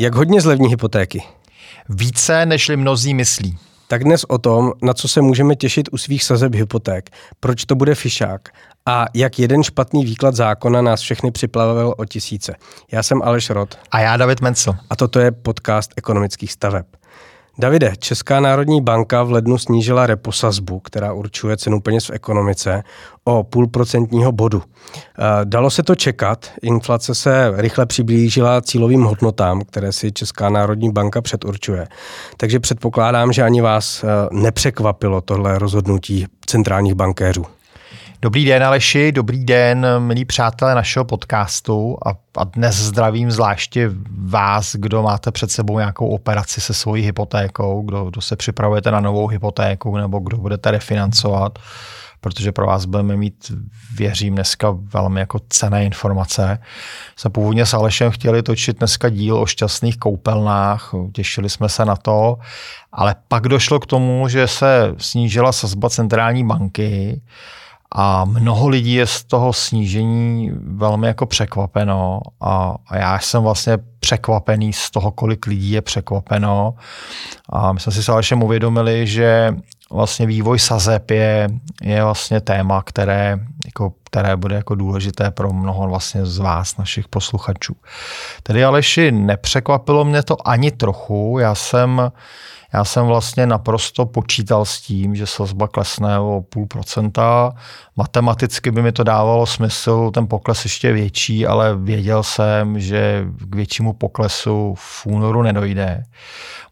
Jak hodně zlevní hypotéky? Více, než mnozí myslí. Tak dnes o tom, na co se můžeme těšit u svých sazeb hypoték, proč to bude fišák a jak jeden špatný výklad zákona nás všechny připlavil o tisíce. Já jsem Aleš Rod. A já David Mencel. A toto je podcast ekonomických staveb. Davide, Česká národní banka v lednu snížila reposazbu, která určuje cenu peněz v ekonomice, o půl procentního bodu. Eh, dalo se to čekat, inflace se rychle přiblížila cílovým hodnotám, které si Česká národní banka předurčuje. Takže předpokládám, že ani vás eh, nepřekvapilo tohle rozhodnutí centrálních bankéřů. Dobrý den Aleši, dobrý den milí přátelé našeho podcastu a, a dnes zdravím zvláště vás, kdo máte před sebou nějakou operaci se svojí hypotékou, kdo, kdo se připravujete na novou hypotéku nebo kdo budete refinancovat, protože pro vás budeme mít, věřím, dneska velmi jako cené informace. Jsme původně s Alešem chtěli točit dneska díl o šťastných koupelnách, těšili jsme se na to, ale pak došlo k tomu, že se snížila sazba centrální banky, a mnoho lidí je z toho snížení velmi jako překvapeno a, a já jsem vlastně překvapený z toho, kolik lidí je překvapeno. A my jsme si s Alešem uvědomili, že vlastně vývoj sazeb je, je vlastně téma, které, jako, které bude jako důležité pro mnoho vlastně z vás, našich posluchačů. Tedy Aleši, nepřekvapilo mě to ani trochu. Já jsem já jsem vlastně naprosto počítal s tím, že sazba klesne o půl procenta. Matematicky by mi to dávalo smysl, ten pokles ještě větší, ale věděl jsem, že k většímu poklesu v únoru nedojde.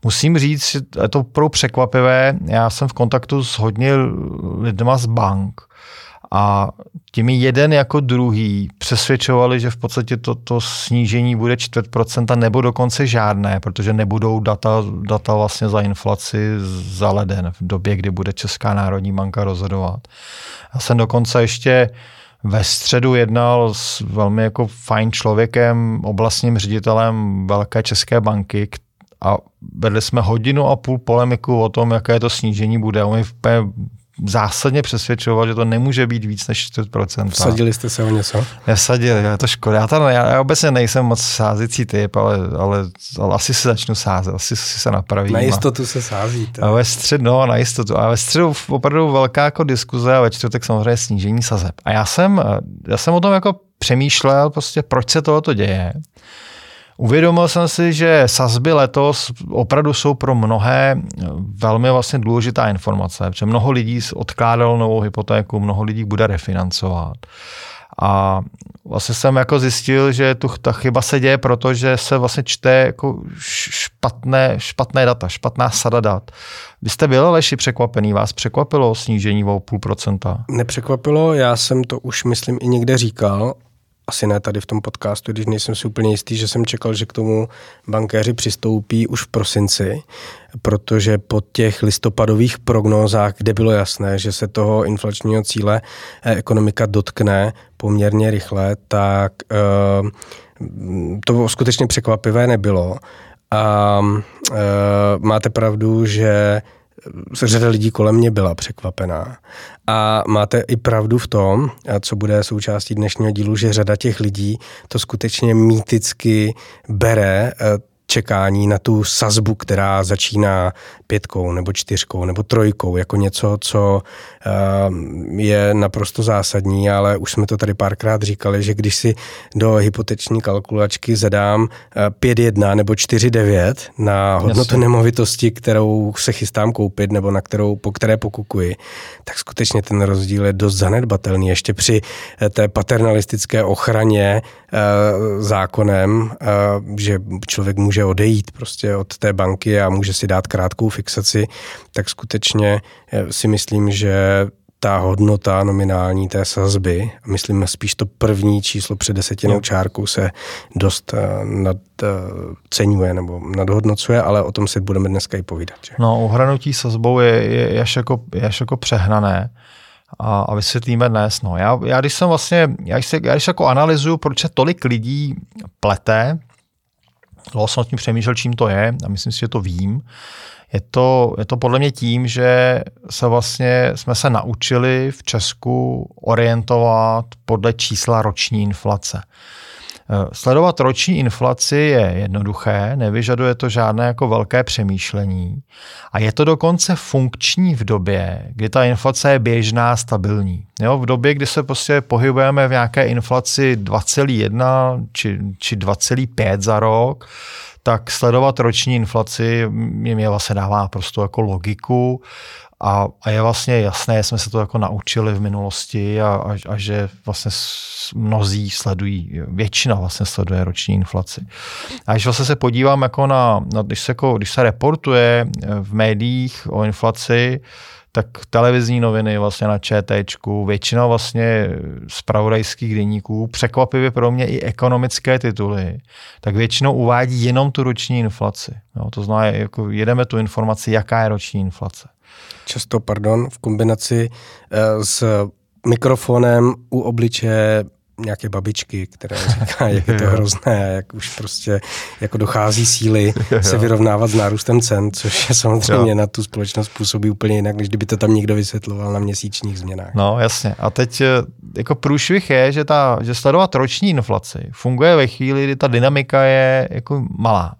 Musím říct, že je to pro překvapivé. Já jsem v kontaktu s hodně lidma z bank, a těmi jeden jako druhý přesvědčovali, že v podstatě toto to snížení bude čtvrt procenta nebo dokonce žádné, protože nebudou data, data vlastně za inflaci za leden v době, kdy bude Česká národní banka rozhodovat. Já jsem dokonce ještě ve středu jednal s velmi jako fajn člověkem, oblastním ředitelem Velké české banky a vedli jsme hodinu a půl polemiku o tom, jaké to snížení bude. On mi zásadně přesvědčoval, že to nemůže být víc než 4%. Vsadili jste se o něco? Nesadili, je to škoda. Já, tam, já, já obecně nejsem moc sázecí typ, ale, ale, ale asi se začnu sázet, asi si se napravím. Na jistotu se sázíte. A ve středu, no, na jistotu. A ve středu opravdu velká jako diskuze a ve čtvrtek samozřejmě snížení sazeb. A já jsem, já jsem o tom jako přemýšlel, prostě proč se tohoto děje. Uvědomil jsem si, že sazby letos opravdu jsou pro mnohé velmi vlastně důležitá informace, protože mnoho lidí odkládalo novou hypotéku, mnoho lidí bude refinancovat. A vlastně jsem jako zjistil, že tu, ta chyba se děje proto, že se vlastně čte jako špatné, špatné data, špatná sada dat. Vy jste byl Leši překvapený, vás překvapilo snížení o půl procenta? Nepřekvapilo, já jsem to už myslím i někde říkal asi ne tady v tom podcastu, když nejsem si úplně jistý, že jsem čekal, že k tomu bankéři přistoupí už v prosinci, protože po těch listopadových prognózách, kde bylo jasné, že se toho inflačního cíle eh, ekonomika dotkne poměrně rychle, tak uh, to skutečně překvapivé nebylo. A uh, máte pravdu, že řada lidí kolem mě byla překvapená. A máte i pravdu v tom, co bude součástí dnešního dílu, že řada těch lidí to skutečně mýticky bere eh, čekání na tu sazbu, která začíná pětkou nebo čtyřkou nebo trojkou, jako něco, co eh, je naprosto zásadní, ale už jsme to tady párkrát říkali, že když si do hypoteční kalkulačky zadám 5,1 eh, nebo 4,9 na hodnotu Jasně. nemovitosti, kterou se chystám koupit nebo na kterou, po které pokukuji, tak skutečně ten rozdíl je dost zanedbatelný. Ještě při eh, té paternalistické ochraně zákonem, že člověk může odejít prostě od té banky a může si dát krátkou fixaci, tak skutečně eh, si myslím, že ta hodnota nominální té sazby, myslím spíš to první číslo před desetinou čárkou se dost eh, nadceňuje nebo nadhodnocuje, ale o tom si budeme dneska i povídat. Že? No, uhranutí sazbou je, je až, jako, je až jako přehnané a, a vysvětlíme dnes. No, já, já, když jsem vlastně, já když, já když jako analyzuju, proč se tolik lidí plete, dlouho jsem tím přemýšlel, čím to je a myslím si, že to vím. Je to, je to podle mě tím, že se vlastně jsme se naučili v Česku orientovat podle čísla roční inflace. Sledovat roční inflaci je jednoduché, nevyžaduje to žádné jako velké přemýšlení a je to dokonce funkční v době, kdy ta inflace je běžná, stabilní. Jo, v době, kdy se prostě pohybujeme v nějaké inflaci 2,1 či, či 2,5 za rok, tak sledovat roční inflaci mě vlastně dává prostě jako logiku a, a je vlastně jasné, jsme se to jako naučili v minulosti a, a, a že vlastně mnozí sledují, většina vlastně sleduje roční inflaci. A když vlastně se podívám jako na, na když, se jako, když se reportuje v médiích o inflaci, tak televizní noviny vlastně na ČTčku, většina vlastně z pravodajských denníků, překvapivě pro mě i ekonomické tituly, tak většinou uvádí jenom tu roční inflaci. Jo, to znamená, jako jedeme tu informaci, jaká je roční inflace. Často, pardon, v kombinaci uh, s mikrofonem u obličeje nějaké babičky, která říká, jak je to hrozné, jak už prostě jako dochází síly se vyrovnávat s nárůstem cen, což je samozřejmě na tu společnost působí úplně jinak, než kdyby to tam někdo vysvětloval na měsíčních změnách. No jasně. A teď eh, jako průšvih je, že, ta, že sledovat roční inflaci funguje ve chvíli, kdy ta dynamika je jako malá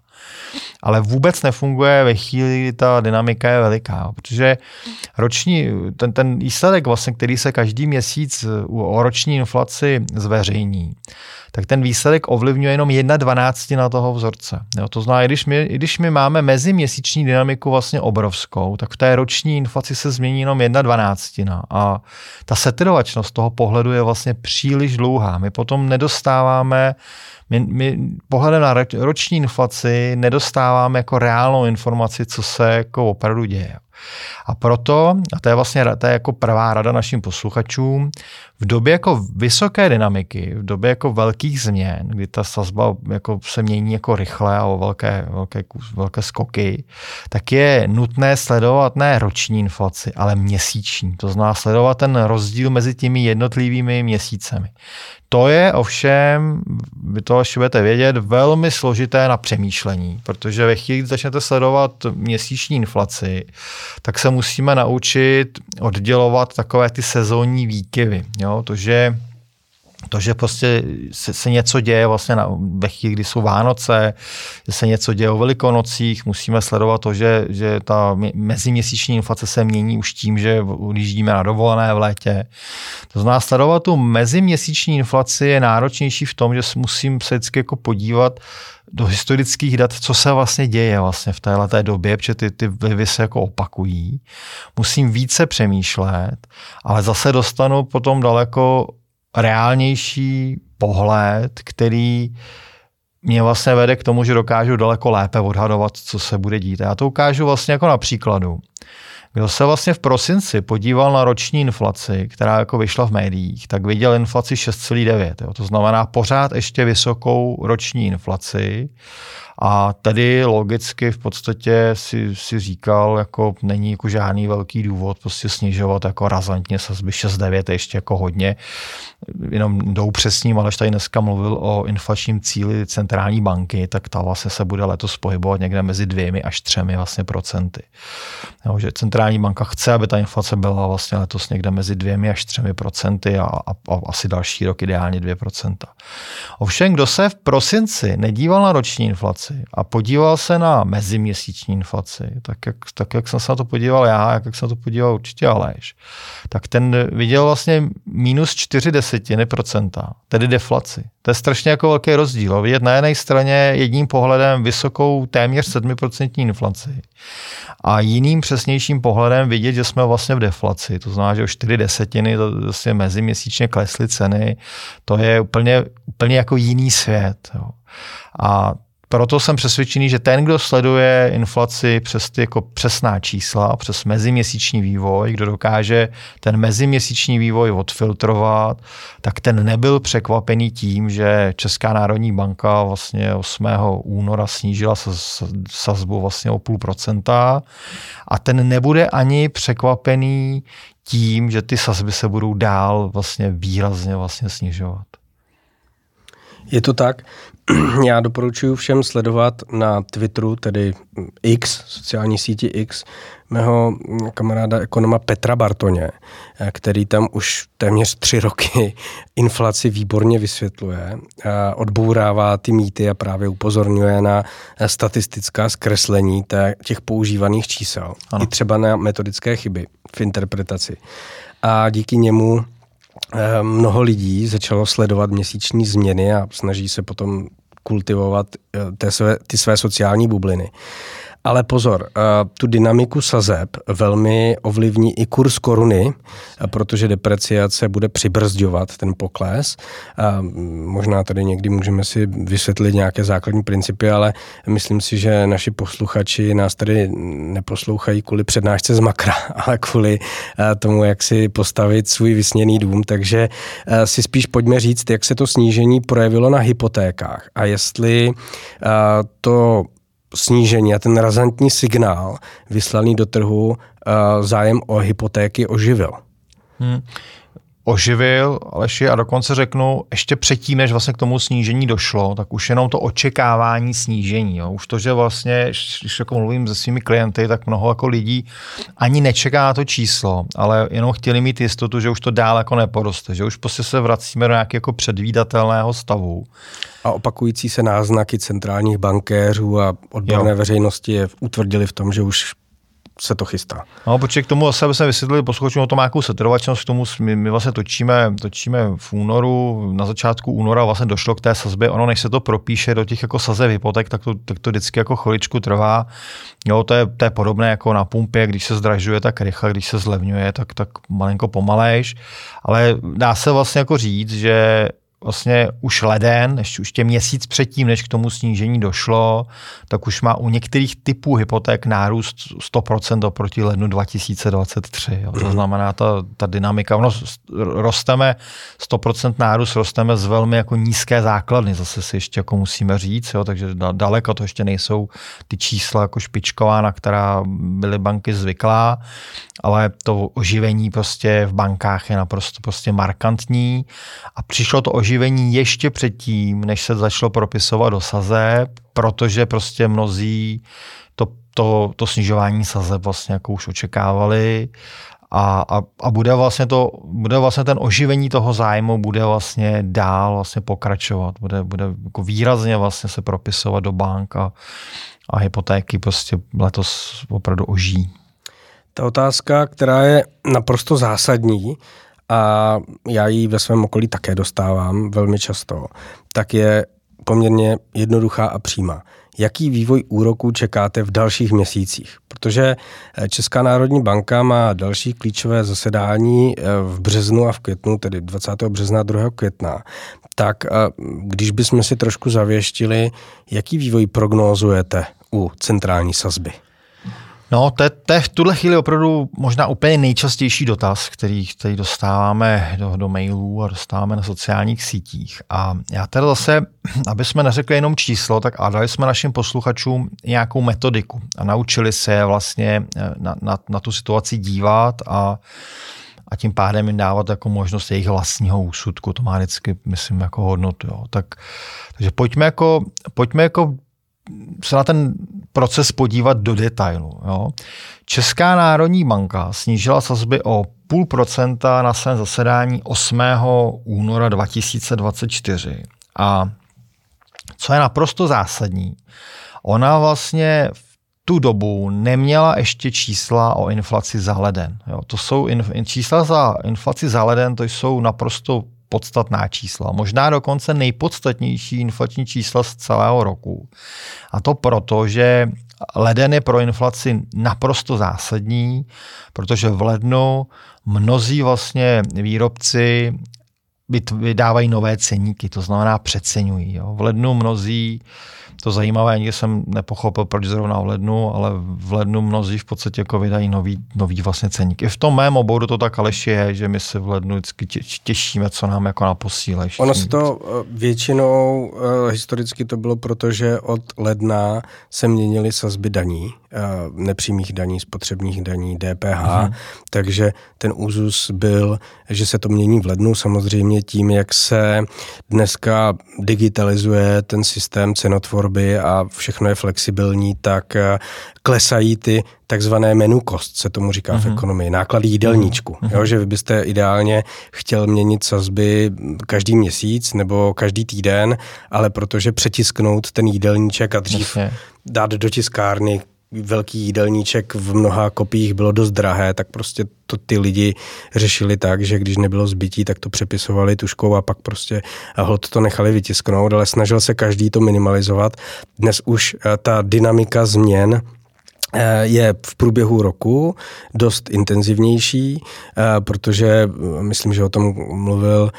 ale vůbec nefunguje ve chvíli, kdy ta dynamika je veliká, protože roční, ten, ten výsledek, vlastně, který se každý měsíc o roční inflaci zveřejní, tak ten výsledek ovlivňuje jenom jedna dvanáctina toho vzorce. Jo, to znamená, i když, my, i když my máme meziměsíční dynamiku vlastně obrovskou, tak v té roční inflaci se změní jenom jedna dvanáctina a ta setrvačnost toho pohledu je vlastně příliš dlouhá. My potom nedostáváme my, my pohledem na roční inflaci nedostáváme jako reálnou informaci, co se jako opravdu děje. A proto, a to je vlastně to je jako prvá rada našim posluchačům, v době jako vysoké dynamiky, v době jako velkých změn, kdy ta sazba jako se mění jako rychle a o velké, velké, velké skoky, tak je nutné sledovat ne roční inflaci, ale měsíční. To znamená sledovat ten rozdíl mezi těmi jednotlivými měsícemi. To je ovšem, vy to až budete vědět, velmi složité na přemýšlení, protože ve chvíli, kdy začnete sledovat měsíční inflaci, tak se musíme naučit oddělovat takové ty sezónní výkyvy. Jo? To, že to, že prostě se, se něco děje vlastně na, ve chvíli, kdy jsou Vánoce, se něco děje o velikonocích, musíme sledovat to, že, že ta meziměsíční inflace se mění už tím, že odjíždíme na dovolené v létě. To znamená, sledovat tu meziměsíční inflaci je náročnější v tom, že musím se vždycky jako podívat do historických dat, co se vlastně děje vlastně v této době, protože ty, ty vlivy se jako opakují. Musím více přemýšlet, ale zase dostanu potom daleko reálnější pohled, který mě vlastně vede k tomu, že dokážu daleko lépe odhadovat, co se bude dít. Já to ukážu vlastně jako na příkladu. Kdo se vlastně v prosinci podíval na roční inflaci, která jako vyšla v médiích, tak viděl inflaci 6,9. To znamená pořád ještě vysokou roční inflaci a tady logicky v podstatě si, si říkal, jako není jako žádný velký důvod prostě snižovat jako razantně sazby 6,9 ještě jako hodně. Jenom jdou přesním, ale tady dneska mluvil o inflačním cíli centrální banky, tak ta vlastně se bude letos pohybovat někde mezi dvěmi až třemi vlastně procenty. Jo, že centrální banka chce, aby ta inflace byla vlastně letos někde mezi dvěmi až třemi procenty a, a, a asi další rok ideálně 2%. Ovšem, kdo se v prosinci nedíval na roční inflaci, a podíval se na meziměsíční inflaci, tak jak, tak jak jsem se na to podíval já, jak, jak se na to podíval určitě Aleš, tak ten viděl vlastně minus 4 desetiny procenta, tedy deflaci. To je strašně jako velký rozdíl. Vidět na jedné straně jedním pohledem vysokou téměř 7% inflaci a jiným přesnějším pohledem vidět, že jsme vlastně v deflaci. To znamená, že o 4 desetiny vlastně meziměsíčně klesly ceny. To je úplně, úplně jako jiný svět. Jo. A proto jsem přesvědčený, že ten, kdo sleduje inflaci přes ty jako přesná čísla, přes meziměsíční vývoj, kdo dokáže ten meziměsíční vývoj odfiltrovat, tak ten nebyl překvapený tím, že Česká národní banka vlastně 8. února snížila sazbu vlastně o půl procenta a ten nebude ani překvapený tím, že ty sazby se budou dál vlastně výrazně vlastně snižovat. Je to tak. Já doporučuji všem sledovat na Twitteru, tedy X, sociální síti X, mého kamaráda ekonoma Petra Bartoně, který tam už téměř tři roky inflaci výborně vysvětluje, odbourává ty mýty a právě upozorňuje na statistická zkreslení těch používaných čísel, ano. i třeba na metodické chyby v interpretaci. A díky němu eh, mnoho lidí začalo sledovat měsíční změny a snaží se potom kultivovat eh, své, ty své sociální bubliny. Ale pozor, eh, tu dynamiku sazeb velmi ovlivní i kurz koruny, eh, protože depreciace bude přibrzďovat ten pokles. Možná tady někdy můžeme si vysvětlit nějaké základní principy, ale myslím si, že naši posluchači nás tady neposlouchají kvůli přednášce z makra, ale kvůli eh, tomu, jak si postavit svůj vysněný dům. Takže si spíš pojďme říct, jak se to snížení projevilo na hypotékách a jestli to snížení a ten razantní signál vyslaný do trhu uh, zájem o hypotéky oživil. Hmm. Oživil, Aleši, a dokonce řeknu, ještě předtím, než vlastně k tomu snížení došlo, tak už jenom to očekávání snížení. Jo. Už to, že vlastně, když jako mluvím se svými klienty, tak mnoho jako lidí ani nečeká to číslo, ale jenom chtěli mít jistotu, že už to dál jako neporoste, že už prostě se vracíme do nějakého jako předvídatelného stavu a opakující se náznaky centrálních bankéřů a odborné jo. veřejnosti je utvrdili v tom, že už se to chystá. No, počkej, k tomu zase, aby jsme vysvětlili posluchačům o tom, jakou setrvačnost k tomu my, my, vlastně točíme, točíme v únoru, na začátku února vlastně došlo k té sazbě, ono než se to propíše do těch jako sazeb hypoték, tak to, tak to vždycky jako chviličku trvá. Jo, to je, to je podobné jako na pumpě, když se zdražuje tak rychle, když se zlevňuje, tak, tak malinko pomalejš, ale dá se vlastně jako říct, že vlastně už leden, ještě už tě měsíc předtím, než k tomu snížení došlo, tak už má u některých typů hypoték nárůst 100% oproti lednu 2023. Jo. To mhm. znamená, ta, ta dynamika, no, rosteme 100% nárůst, rosteme z velmi jako nízké základny, zase si ještě jako musíme říct, jo, takže daleko to ještě nejsou ty čísla jako špičková, na která byly banky zvyklá, ale to oživení prostě v bankách je naprosto prostě markantní a přišlo to oživení ještě předtím, než se začalo propisovat do sazeb, protože prostě mnozí to, to, to snižování sazeb vlastně jako už očekávali a, a, a bude vlastně to, bude vlastně ten oživení toho zájmu bude vlastně dál vlastně pokračovat, bude, bude jako výrazně vlastně se propisovat do bank a, a hypotéky prostě letos opravdu ožijí. Ta otázka, která je naprosto zásadní, a já ji ve svém okolí také dostávám velmi často, tak je poměrně jednoduchá a přímá. Jaký vývoj úroků čekáte v dalších měsících? Protože eh, Česká národní banka má další klíčové zasedání eh, v březnu a v květnu, tedy 20. března a 2. května. Tak eh, když bychom si trošku zavěštili, jaký vývoj prognózujete u centrální sazby? No, to je, v tuhle chvíli opravdu možná úplně nejčastější dotaz, který, který dostáváme do, do mailů a dostáváme na sociálních sítích. A já teda zase, aby jsme neřekli jenom číslo, tak a dali jsme našim posluchačům nějakou metodiku a naučili se vlastně eh, na, na, na tu situaci dívat a a tím pádem jim dávat jako možnost jejich vlastního úsudku. To má vždycky, myslím, jako hodnotu. Jo. Tak, takže pojďme jako, pojďme jako se na ten proces podívat do detailu. Jo. Česká národní banka snížila sazby o půl procenta na svém zasedání 8. února 2024. A co je naprosto zásadní, ona vlastně v tu dobu neměla ještě čísla o inflaci za leden. Jo, to jsou in, čísla za inflaci za leden, to jsou naprosto podstatná čísla, možná dokonce nejpodstatnější inflační čísla z celého roku. A to proto, že leden je pro inflaci naprosto zásadní, protože v lednu mnozí vlastně výrobci vydávají nové ceníky, to znamená přeceňují. Jo. V lednu mnozí to zajímavé, nikdy jsem nepochopil, proč zrovna v lednu, ale v lednu mnozí v podstatě jako vydají nový, nový vlastně ceník. I v tom mém oboru to tak Aleši je, že my se v lednu vždycky těšíme, co nám jako naposíleš. Ono se to eh, většinou, uh, historicky to bylo proto, že od ledna se měnily sazby daní, nepřímých daní, spotřebních daní, DPH, uh-huh. takže ten úzus byl, že se to mění v lednu samozřejmě tím, jak se dneska digitalizuje ten systém cenotvorby a všechno je flexibilní, tak klesají ty takzvané menu cost, se tomu říká uh-huh. v mhm. ekonomii, náklady jídelníčku. Uh-huh. Jo, že vy byste ideálně chtěl měnit sazby každý měsíc nebo každý týden, ale protože přetisknout ten jídelníček a dřív Jasně. dát do tiskárny velký jídelníček v mnoha kopiích bylo dost drahé, tak prostě to ty lidi řešili tak, že když nebylo zbytí, tak to přepisovali tuškou a pak prostě hod to nechali vytisknout, ale snažil se každý to minimalizovat. Dnes už eh, ta dynamika změn je v průběhu roku dost intenzivnější, eh, protože eh, myslím, že o tom mluvil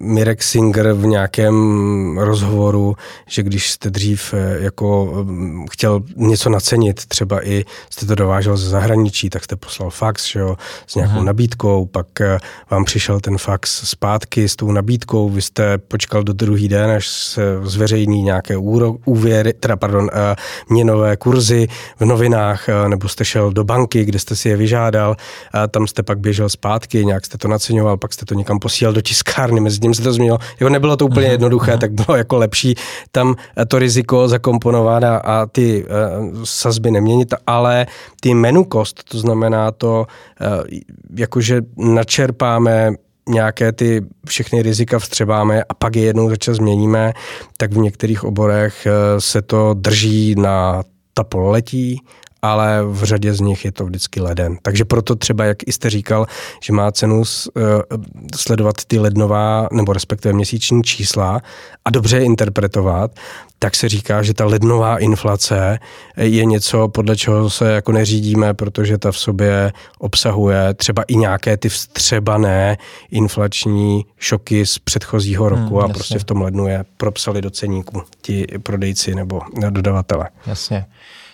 Mirek Singer v nějakém rozhovoru, že když jste dřív jako chtěl něco nacenit, třeba i jste to dovážel ze zahraničí, tak jste poslal fax že jo, s nějakou Aha. nabídkou, pak vám přišel ten fax zpátky s tou nabídkou, vy jste počkal do druhý den, až se zveřejní nějaké úvěry, teda pardon, měnové kurzy, v novinách, eh, nebo jste šel do banky, kde jste si je vyžádal, a tam jste pak běžel zpátky, nějak jste to naceňoval, pak jste to někam posílal do tiskárny, mezi tím se to změnilo. Jako nebylo to úplně mhm, jednoduché, mhm. tak bylo jako lepší tam eh, to riziko zakomponovat a, ty uh, sazby neměnit, ale ty menu cost, to znamená to, uh, jakože načerpáme nějaké ty všechny rizika vstřebáme a pak je jednou za čas změníme, tak v některých oborech se to drží na ta pololetí, ale v řadě z nich je to vždycky leden. Takže proto třeba, jak jste říkal, že má cenu uh, sledovat ty lednová nebo respektive měsíční čísla a dobře je interpretovat, tak se říká, že ta lednová inflace je něco, podle čeho se jako neřídíme, protože ta v sobě obsahuje třeba i nějaké ty vstřebané inflační šoky z předchozího roku hmm, a prostě v tom lednu je propsali do ceníku ti prodejci nebo dodavatele. Jasně.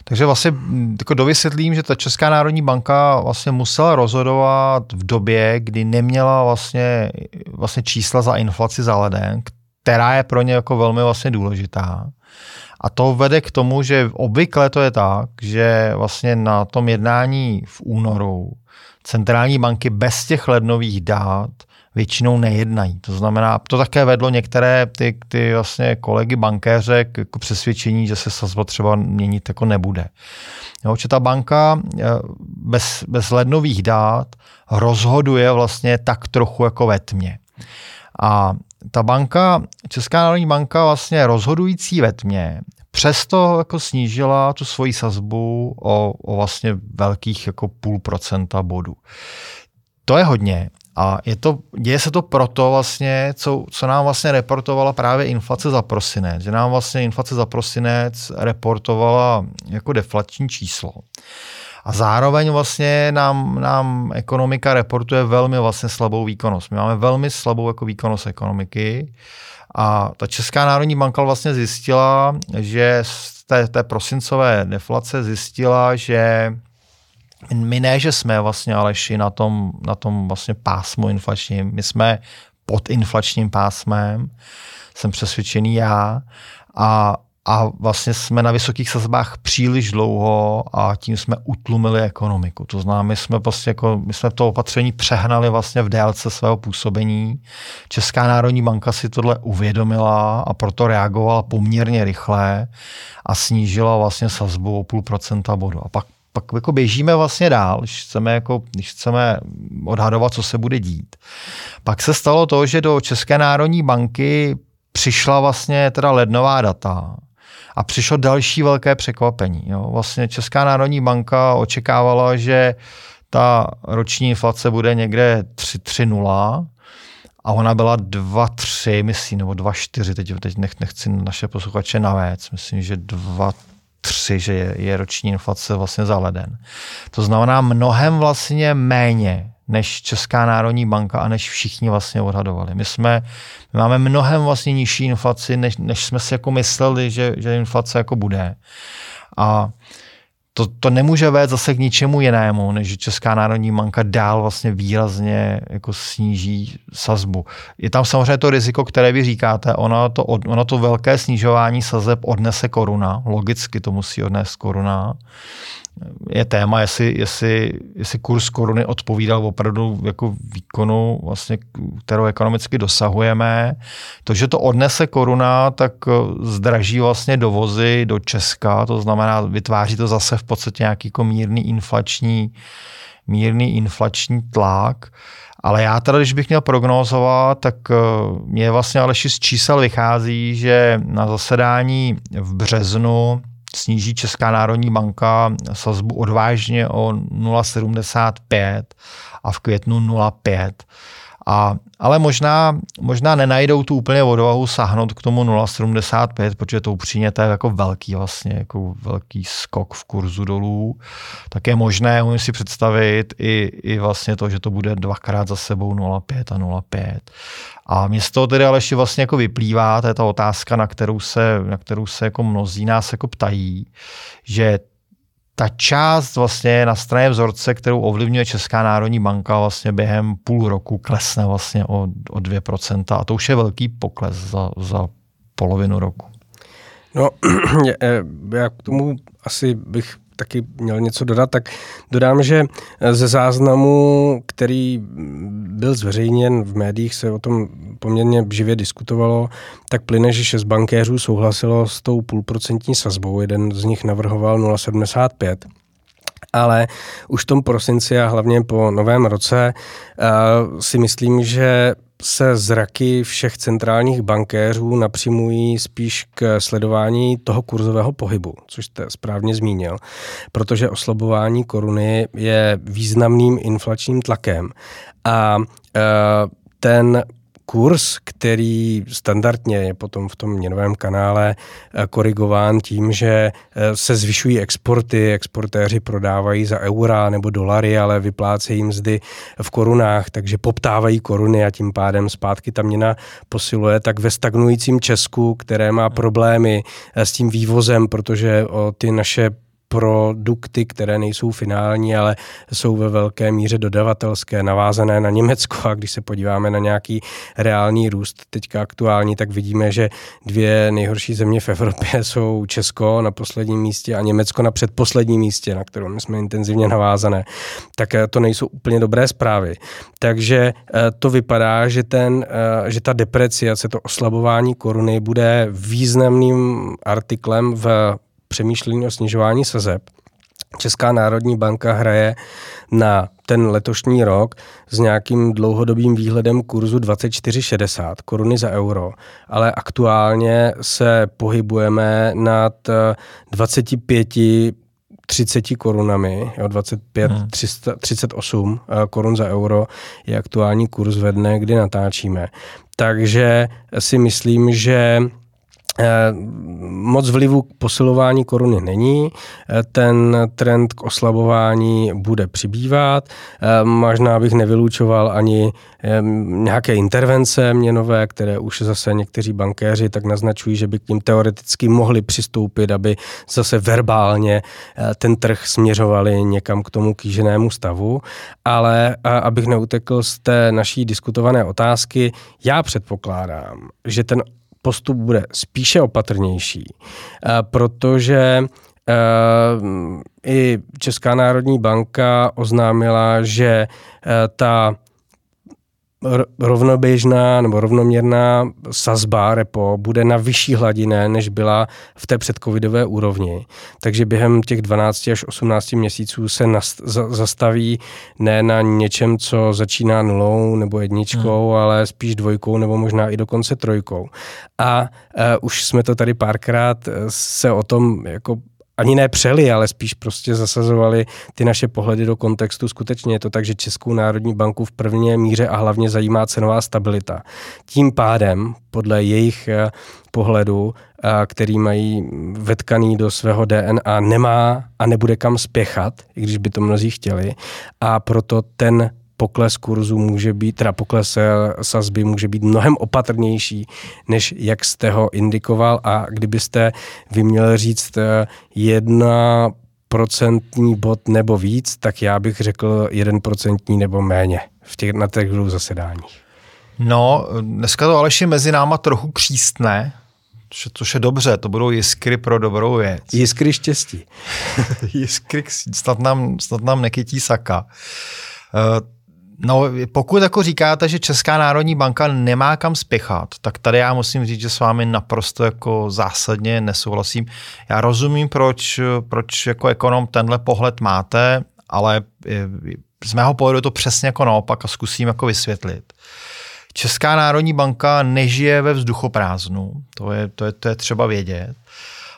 Takže vlastně jako dovysvětlím, že ta Česká národní banka vlastně musela rozhodovat v době, kdy neměla vlastně, vlastně čísla za inflaci za leden, která je pro ně jako velmi vlastně důležitá. A to vede k tomu, že obvykle to je tak, že vlastně na tom jednání v únoru centrální banky bez těch lednových dát většinou nejednají. To znamená, to také vedlo některé ty, ty vlastně kolegy bankéře k jako přesvědčení, že se sazba třeba měnit jako nebude. Jo, že ta banka eh, bez, bez lednových dát rozhoduje vlastně tak trochu jako ve tmě. A ta banka, Česká národní banka vlastně rozhodující ve tmě, přesto jako snížila tu svoji sazbu o, o vlastně velkých jako půl procenta bodu. To je hodně, a je to, děje se to proto vlastně, co, co nám vlastně reportovala právě inflace za prosinec. Že nám vlastně inflace za prosinec reportovala jako deflační číslo. A zároveň vlastně nám, nám ekonomika reportuje velmi vlastně slabou výkonnost. My máme velmi slabou jako výkonnost ekonomiky a ta Česká národní banka vlastně zjistila, že z té, té prosincové deflace zjistila, že my ne, že jsme vlastně Aleši na tom, na tom vlastně pásmu inflačním, my jsme pod inflačním pásmem, jsem přesvědčený já a, a vlastně jsme na vysokých sazbách příliš dlouho a tím jsme utlumili ekonomiku. To znamená, my jsme prostě jako, my jsme to opatření přehnali vlastně v délce svého působení. Česká národní banka si tohle uvědomila a proto reagovala poměrně rychle a snížila vlastně sazbu o půl procenta bodu. A pak pak jako běžíme vlastně dál, když chceme, jako, když chceme odhadovat, co se bude dít. Pak se stalo to, že do České národní banky přišla vlastně teda lednová data a přišlo další velké překvapení. Jo. Vlastně Česká národní banka očekávala, že ta roční inflace bude někde 3,0 a ona byla 2,3, myslím, nebo 2,4, teď, teď nech, nechci naše posluchače navést, myslím, že 2, 3, že je, je roční inflace vlastně za leden. To znamená mnohem vlastně méně než Česká národní banka a než všichni vlastně odhadovali. My jsme, my máme mnohem vlastně nižší inflaci, než, než jsme si jako mysleli, že, že inflace jako bude. A to, to nemůže vést zase k ničemu jinému, než že Česká národní banka dál vlastně výrazně jako sníží sazbu. Je tam samozřejmě to riziko, které vy říkáte, ono to, ono to velké snižování sazeb odnese koruna, logicky to musí odnést koruna je téma, jestli, jestli, jestli kurz koruny odpovídal opravdu jako výkonu, vlastně, kterou ekonomicky dosahujeme. To, že to odnese koruna, tak eh, zdraží vlastně dovozy do Česka, to znamená, vytváří to zase v podstatě nějaký jako mírný inflační, mírný inflační tlak. Ale já teda, když bych měl prognozovat, tak eh, mě vlastně ale z čísel vychází, že na zasedání v březnu sníží Česká národní banka sazbu odvážně o 0,75 a v květnu 0,5. A, ale možná, možná nenajdou tu úplně odvahu sahnout k tomu 0,75, protože to upřímně to je jako velký vlastně, jako velký skok v kurzu dolů. Tak je možné, umím si představit i, i vlastně to, že to bude dvakrát za sebou 0,5 a 0,5. A mě z toho tedy ale ještě vlastně jako vyplývá, to je ta otázka, na kterou se, na kterou se jako mnozí nás jako ptají, že ta část vlastně na straně vzorce, kterou ovlivňuje Česká národní banka vlastně během půl roku klesne vlastně o, o 2% a to už je velký pokles za, za polovinu roku. No, já k tomu asi bych taky měl něco dodat, tak dodám, že ze záznamu, který byl zveřejněn v médiích, se o tom poměrně živě diskutovalo, tak plyne, že šest bankéřů souhlasilo s tou půlprocentní sazbou. Jeden z nich navrhoval 0,75 ale už v tom prosinci a hlavně po novém roce uh, si myslím, že se zraky všech centrálních bankéřů napřimují spíš k sledování toho kurzového pohybu, což jste správně zmínil, protože oslabování koruny je významným inflačním tlakem. A e, ten kurz, který standardně je potom v tom měnovém kanále eh, korigován tím, že eh, se zvyšují exporty, exportéři prodávají za eura nebo dolary, ale vyplácejí mzdy v korunách, takže poptávají koruny a tím pádem zpátky ta měna posiluje, tak ve stagnujícím Česku, které má problémy eh, s tím vývozem, protože o ty naše produkty, které nejsou finální, ale jsou ve velké míře dodavatelské, navázané na Německo. A když se podíváme na nějaký reálný růst teďka aktuální, tak vidíme, že dvě nejhorší země v Evropě jsou Česko na posledním místě a Německo na předposledním místě, na kterou jsme intenzivně navázané. Tak eh, to nejsou úplně dobré zprávy. Takže eh, to vypadá, že, ten, eh, že ta depreciace, to oslabování koruny bude významným artiklem v přemýšlení o snižování sazeb. Česká národní banka hraje na ten letošní rok s nějakým dlouhodobým výhledem kurzu 24,60 koruny za euro, ale aktuálně se pohybujeme nad 25 30 korunami, jo, 25, hmm. 300, 38 korun za euro je aktuální kurz ve dne, kdy natáčíme. Takže si myslím, že Eh, moc vlivu k posilování koruny není, eh, ten trend k oslabování bude přibývat. Eh, možná bych nevylučoval ani nějaké intervence měnové, které už zase někteří bankéři tak naznačují, že by k ním teoreticky mohli přistoupit, aby zase verbálně ten trh směřovali někam k tomu kýženému stavu. Ale abych neutekl z té naší diskutované otázky, já předpokládám, že ten postup bude spíše opatrnější, eh, protože eh, i Česká národní banka oznámila, že eh, ta rovnoběžná nebo rovnoměrná sazba repo bude na vyšší hladině, než byla v té předcovidové úrovni. Takže během těch 12 až 18 měsíců se nast, za, zastaví ne na něčem, co začíná nulou nebo jedničkou, hmm. ale spíš dvojkou nebo možná i dokonce trojkou. A uh, už jsme to tady párkrát se o tom jako ani ne přeli, ale spíš prostě zasazovali ty naše pohledy do kontextu. Skutečně je to tak, že Českou národní banku v první míře a hlavně zajímá cenová stabilita. Tím pádem, podle jejich eh, pohledu, eh, který mají vetkaný do svého DNA, nemá a nebude kam spěchat, i když by to mnozí chtěli. A proto ten pokles kurzu může být, teda pokles eh, sazby může být mnohem opatrnější, než jak jste ho indikoval a kdybyste vy měl říct eh, jedna procentní bod nebo víc, tak já bych řekl jeden procentní nebo méně v těch, na těch dvou zasedáních. No, dneska to Aleši mezi náma trochu křístne, což je dobře, to budou jiskry pro dobrou věc. Jiskry štěstí. jiskry, snad nám, snad nám nekytí saka. Uh, No, pokud jako říkáte, že Česká národní banka nemá kam spěchat, tak tady já musím říct, že s vámi naprosto jako zásadně nesouhlasím. Já rozumím, proč, proč jako ekonom tenhle pohled máte, ale z mého pohledu je to přesně jako naopak a zkusím jako vysvětlit. Česká národní banka nežije ve vzduchoprázdnu, to je, to je, to je třeba vědět.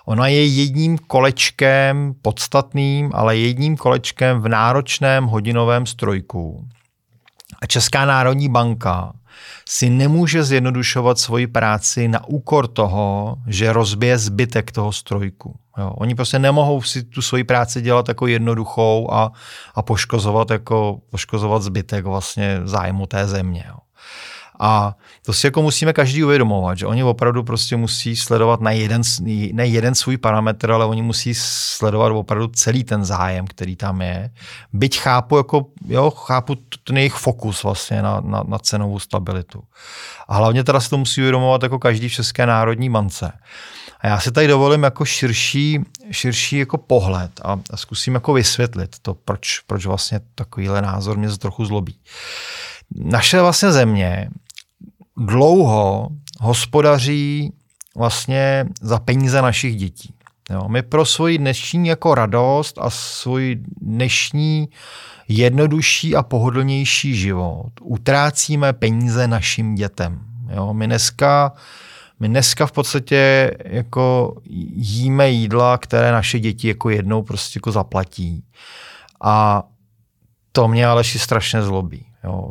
Ona je jedním kolečkem podstatným, ale jedním kolečkem v náročném hodinovém strojku. A Česká národní banka si nemůže zjednodušovat svoji práci na úkor toho, že rozbije zbytek toho strojku. Jo. Oni prostě nemohou si tu svoji práci dělat jako jednoduchou a, a poškozovat, jako, poškozovat zbytek vlastně zájmu té země. Jo. A to si jako musíme každý uvědomovat, že oni opravdu prostě musí sledovat na jeden, ne jeden svůj parametr, ale oni musí sledovat opravdu celý ten zájem, který tam je. Byť chápu, jako, jo, chápu ten jejich fokus vlastně na, na, na cenovou stabilitu. A hlavně teda si to musí uvědomovat jako každý v České národní bance. A já si tady dovolím jako širší, širší jako pohled a, a zkusím jako vysvětlit to, proč, proč vlastně takovýhle názor mě trochu zlobí. Naše vlastně země dlouho hospodaří vlastně za peníze našich dětí. Jo, my pro svoji dnešní jako radost a svůj dnešní jednodušší a pohodlnější život utrácíme peníze našim dětem. Jo, my dneska my dneska v podstatě jako jíme jídla, které naše děti jako jednou prostě jako zaplatí. A to mě ale strašně zlobí. Jo,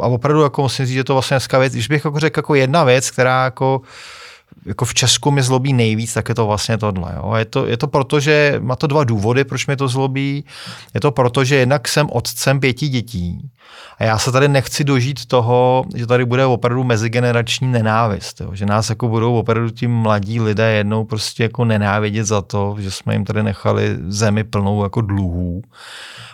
a opravdu jako musím říct, že to vlastně dneska věc, když bych jako řekl jako jedna věc, která jako jako v Česku mi zlobí nejvíc, tak je to vlastně tohle. Jo. Je, to, je to proto, že má to dva důvody, proč mi to zlobí. Je to proto, že jednak jsem otcem pěti dětí a já se tady nechci dožít toho, že tady bude opravdu mezigenerační nenávist. Jo. Že nás jako budou opravdu ti mladí lidé jednou prostě jako nenávidět za to, že jsme jim tady nechali zemi plnou jako dluhů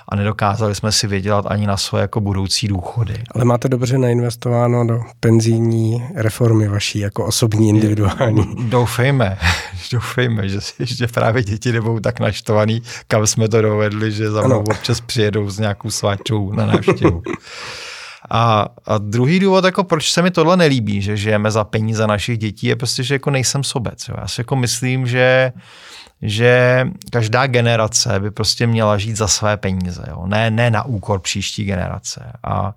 a nedokázali jsme si vydělat ani na své jako budoucí důchody. Ale máte dobře nainvestováno do penzijní reformy vaší jako osobní, individuální. Doufejme, doufejme, že, že právě děti nebudou tak naštvaný, kam jsme to dovedli, že za mnou občas přijedou s nějakou sváčou na návštěvu. A, a druhý důvod, jako proč se mi tohle nelíbí, že žijeme za peníze našich dětí, je prostě, že jako nejsem sobec. Jo. Já si jako myslím, že že každá generace by prostě měla žít za své peníze, jo? Ne, ne na úkor příští generace. A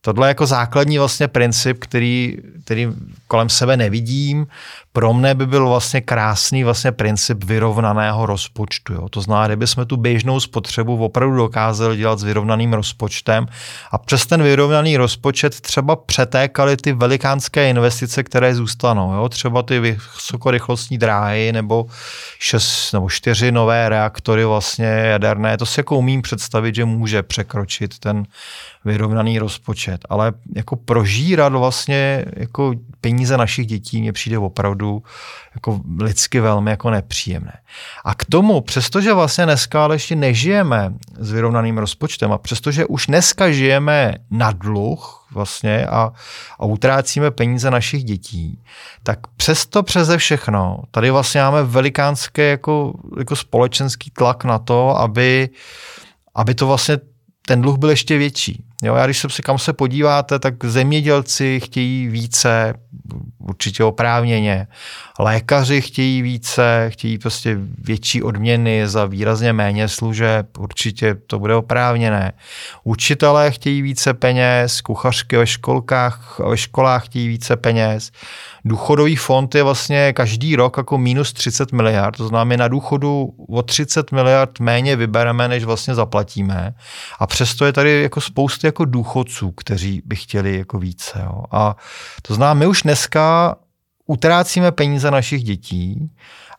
tohle je jako základní vlastně princip, který, který kolem sebe nevidím. Pro mne by byl vlastně krásný vlastně princip vyrovnaného rozpočtu. Jo. To znamená, kdyby jsme tu běžnou spotřebu opravdu dokázali dělat s vyrovnaným rozpočtem a přes ten vyrovnaný rozpočet třeba přetékaly ty velikánské investice, které zůstanou. Jo. Třeba ty vysokorychlostní dráhy nebo šest nebo čtyři nové reaktory vlastně jaderné. To si jako umím představit, že může překročit ten vyrovnaný rozpočet, ale jako prožírat vlastně jako peníze našich dětí mně přijde opravdu jako lidsky velmi jako nepříjemné. A k tomu, přestože vlastně dneska ale ještě nežijeme s vyrovnaným rozpočtem a přestože už dneska žijeme na dluh vlastně a, a utrácíme peníze našich dětí, tak přesto přeze všechno tady vlastně máme velikánský jako, jako společenský tlak na to, aby, aby to vlastně ten dluh byl ještě větší. Jo, já když se kam se podíváte, tak zemědělci chtějí více, určitě oprávněně. Lékaři chtějí více, chtějí prostě větší odměny za výrazně méně služeb, určitě to bude oprávněné. Učitelé chtějí více peněz, kuchařky ve školkách, ve školách chtějí více peněz. Důchodový fond je vlastně každý rok jako minus 30 miliard, to znamená, na důchodu o 30 miliard méně vybereme, než vlastně zaplatíme. A přesto je tady jako spousty jako důchodců, kteří by chtěli jako více. Jo. A to znamená, my už dneska utrácíme peníze našich dětí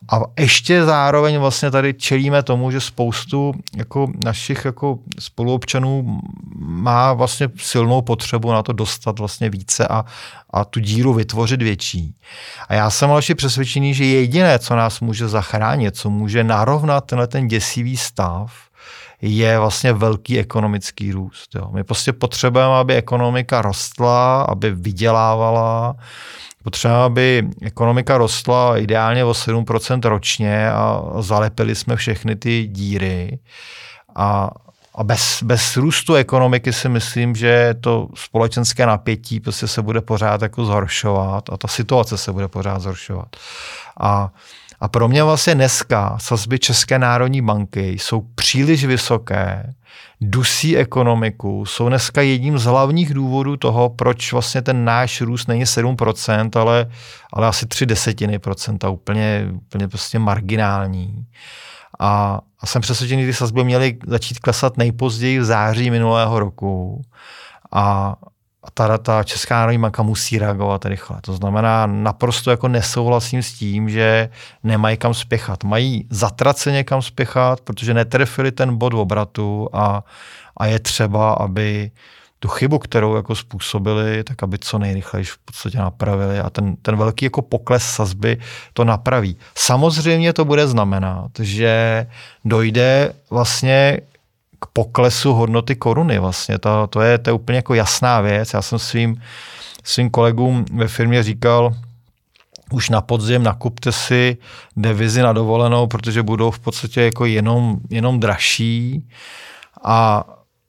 a ještě zároveň vlastně tady čelíme tomu, že spoustu jako našich jako spoluobčanů má vlastně silnou potřebu na to dostat vlastně více a, a tu díru vytvořit větší. A já jsem ale přesvědčený, že jediné, co nás může zachránit, co může narovnat tenhle ten děsivý stav, je vlastně velký ekonomický růst. Jo. My prostě potřebujeme, aby ekonomika rostla, aby vydělávala, Potřeba, aby ekonomika rostla ideálně o 7% ročně a zalepili jsme všechny ty díry. A, a bez, bez růstu ekonomiky si myslím, že to společenské napětí prostě se bude pořád jako zhoršovat a ta situace se bude pořád zhoršovat. A a pro mě vlastně dneska sazby České národní banky jsou příliš vysoké, dusí ekonomiku, jsou dneska jedním z hlavních důvodů toho, proč vlastně ten náš růst není 7%, ale, ale asi 3 desetiny procenta, úplně, úplně prostě marginální. A, a jsem přesvědčený, že ty sazby měly začít klesat nejpozději v září minulého roku. A, ta, ta Česká národní banka musí reagovat rychle. To znamená, naprosto jako nesouhlasím s tím, že nemají kam spěchat. Mají zatraceně kam spěchat, protože netrefili ten bod obratu a, a je třeba, aby tu chybu, kterou jako způsobili, tak aby co nejrychleji v podstatě napravili a ten, ten velký jako pokles sazby to napraví. Samozřejmě to bude znamenat, že dojde vlastně k poklesu hodnoty koruny vlastně. To, to, je, to je úplně jako jasná věc. Já jsem svým, svým kolegům ve firmě říkal, už na podzim nakupte si devizi na dovolenou, protože budou v podstatě jako jenom, jenom dražší a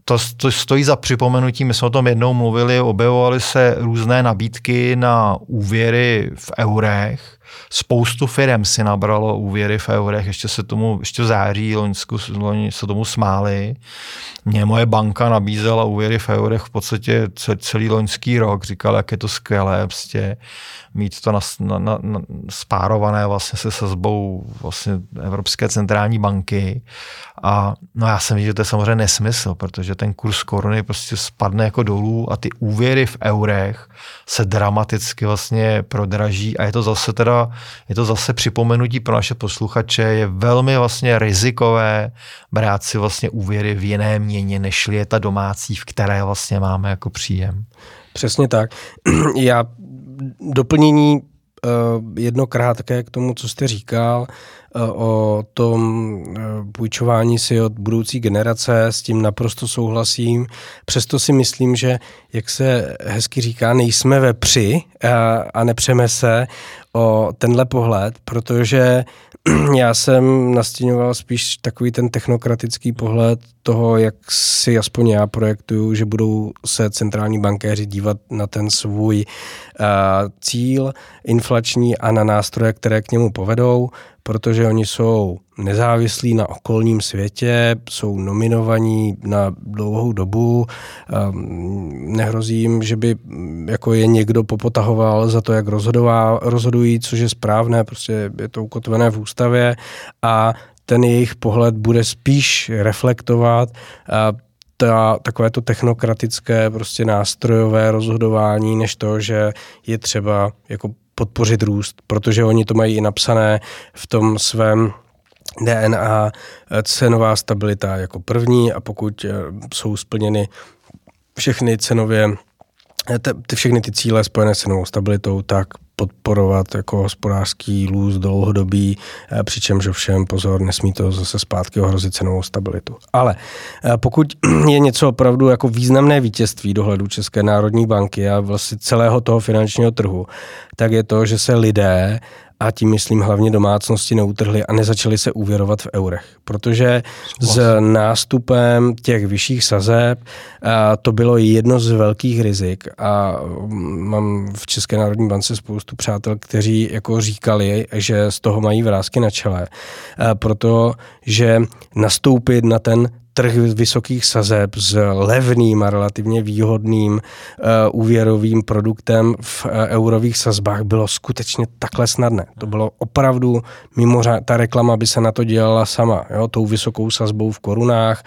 to, to stojí za připomenutí, my jsme o tom jednou mluvili, objevovaly se různé nabídky na úvěry v eurech, Spoustu firm si nabralo úvěry v eurech, ještě se tomu, ještě v září Loňsku se tomu smáli. Mě moje banka nabízela úvěry v eurech v podstatě celý loňský rok, říkal, jak je to skvělé, prostě mít to na, na, na, na, spárované vlastně se sazbou vlastně Evropské centrální banky. A no já jsem viděl, že to je samozřejmě nesmysl, protože ten kurz koruny prostě spadne jako dolů a ty úvěry v eurech se dramaticky vlastně prodraží a je to zase teda, je to zase připomenutí pro naše posluchače, je velmi vlastně rizikové brát si vlastně úvěry v jiné měně, než je ta domácí, v které vlastně máme jako příjem. Přesně tak. Já doplnění uh, jedno krátké k tomu, co jste říkal uh, o tom uh, půjčování si od budoucí generace, s tím naprosto souhlasím. Přesto si myslím, že, jak se hezky říká, nejsme ve při a nepřeme se o tenhle pohled, protože já jsem nastěňoval spíš takový ten technokratický pohled toho, jak si aspoň já projektuju, že budou se centrální bankéři dívat na ten svůj uh, cíl inflační a na nástroje, které k němu povedou, protože oni jsou nezávislí na okolním světě, jsou nominovaní na dlouhou dobu, um, nehrozí jim, že by jako je někdo popotahoval za to, jak rozhodová, rozhodují, což je správné, prostě je to ukotvené v ústavě a ten jejich pohled bude spíš reflektovat ta, takové to technokratické, prostě nástrojové rozhodování, než to, že je třeba jako podpořit růst, protože oni to mají i napsané v tom svém DNA cenová stabilita jako první a pokud eh, jsou splněny všechny cenově ty všechny ty cíle spojené s cenovou stabilitou, tak podporovat jako hospodářský lůz dlouhodobý, eh, přičemž ovšem pozor, nesmí to zase zpátky ohrozit cenovou stabilitu. Ale eh, pokud je něco opravdu jako významné vítězství dohledu České národní banky a vlastně celého toho finančního trhu, tak je to, že se lidé a tím myslím hlavně domácnosti neutrhly a nezačaly se úvěrovat v eurech. Protože s nástupem těch vyšších sazeb to bylo jedno z velkých rizik a mám v České národní bance spoustu přátel, kteří jako říkali, že z toho mají vrázky na čele, protože nastoupit na ten trh vysokých sazeb s levným a relativně výhodným uh, úvěrovým produktem v uh, eurových sazbách bylo skutečně takhle snadné. To bylo opravdu mimořádně, ta reklama by se na to dělala sama, jo, tou vysokou sazbou v korunách,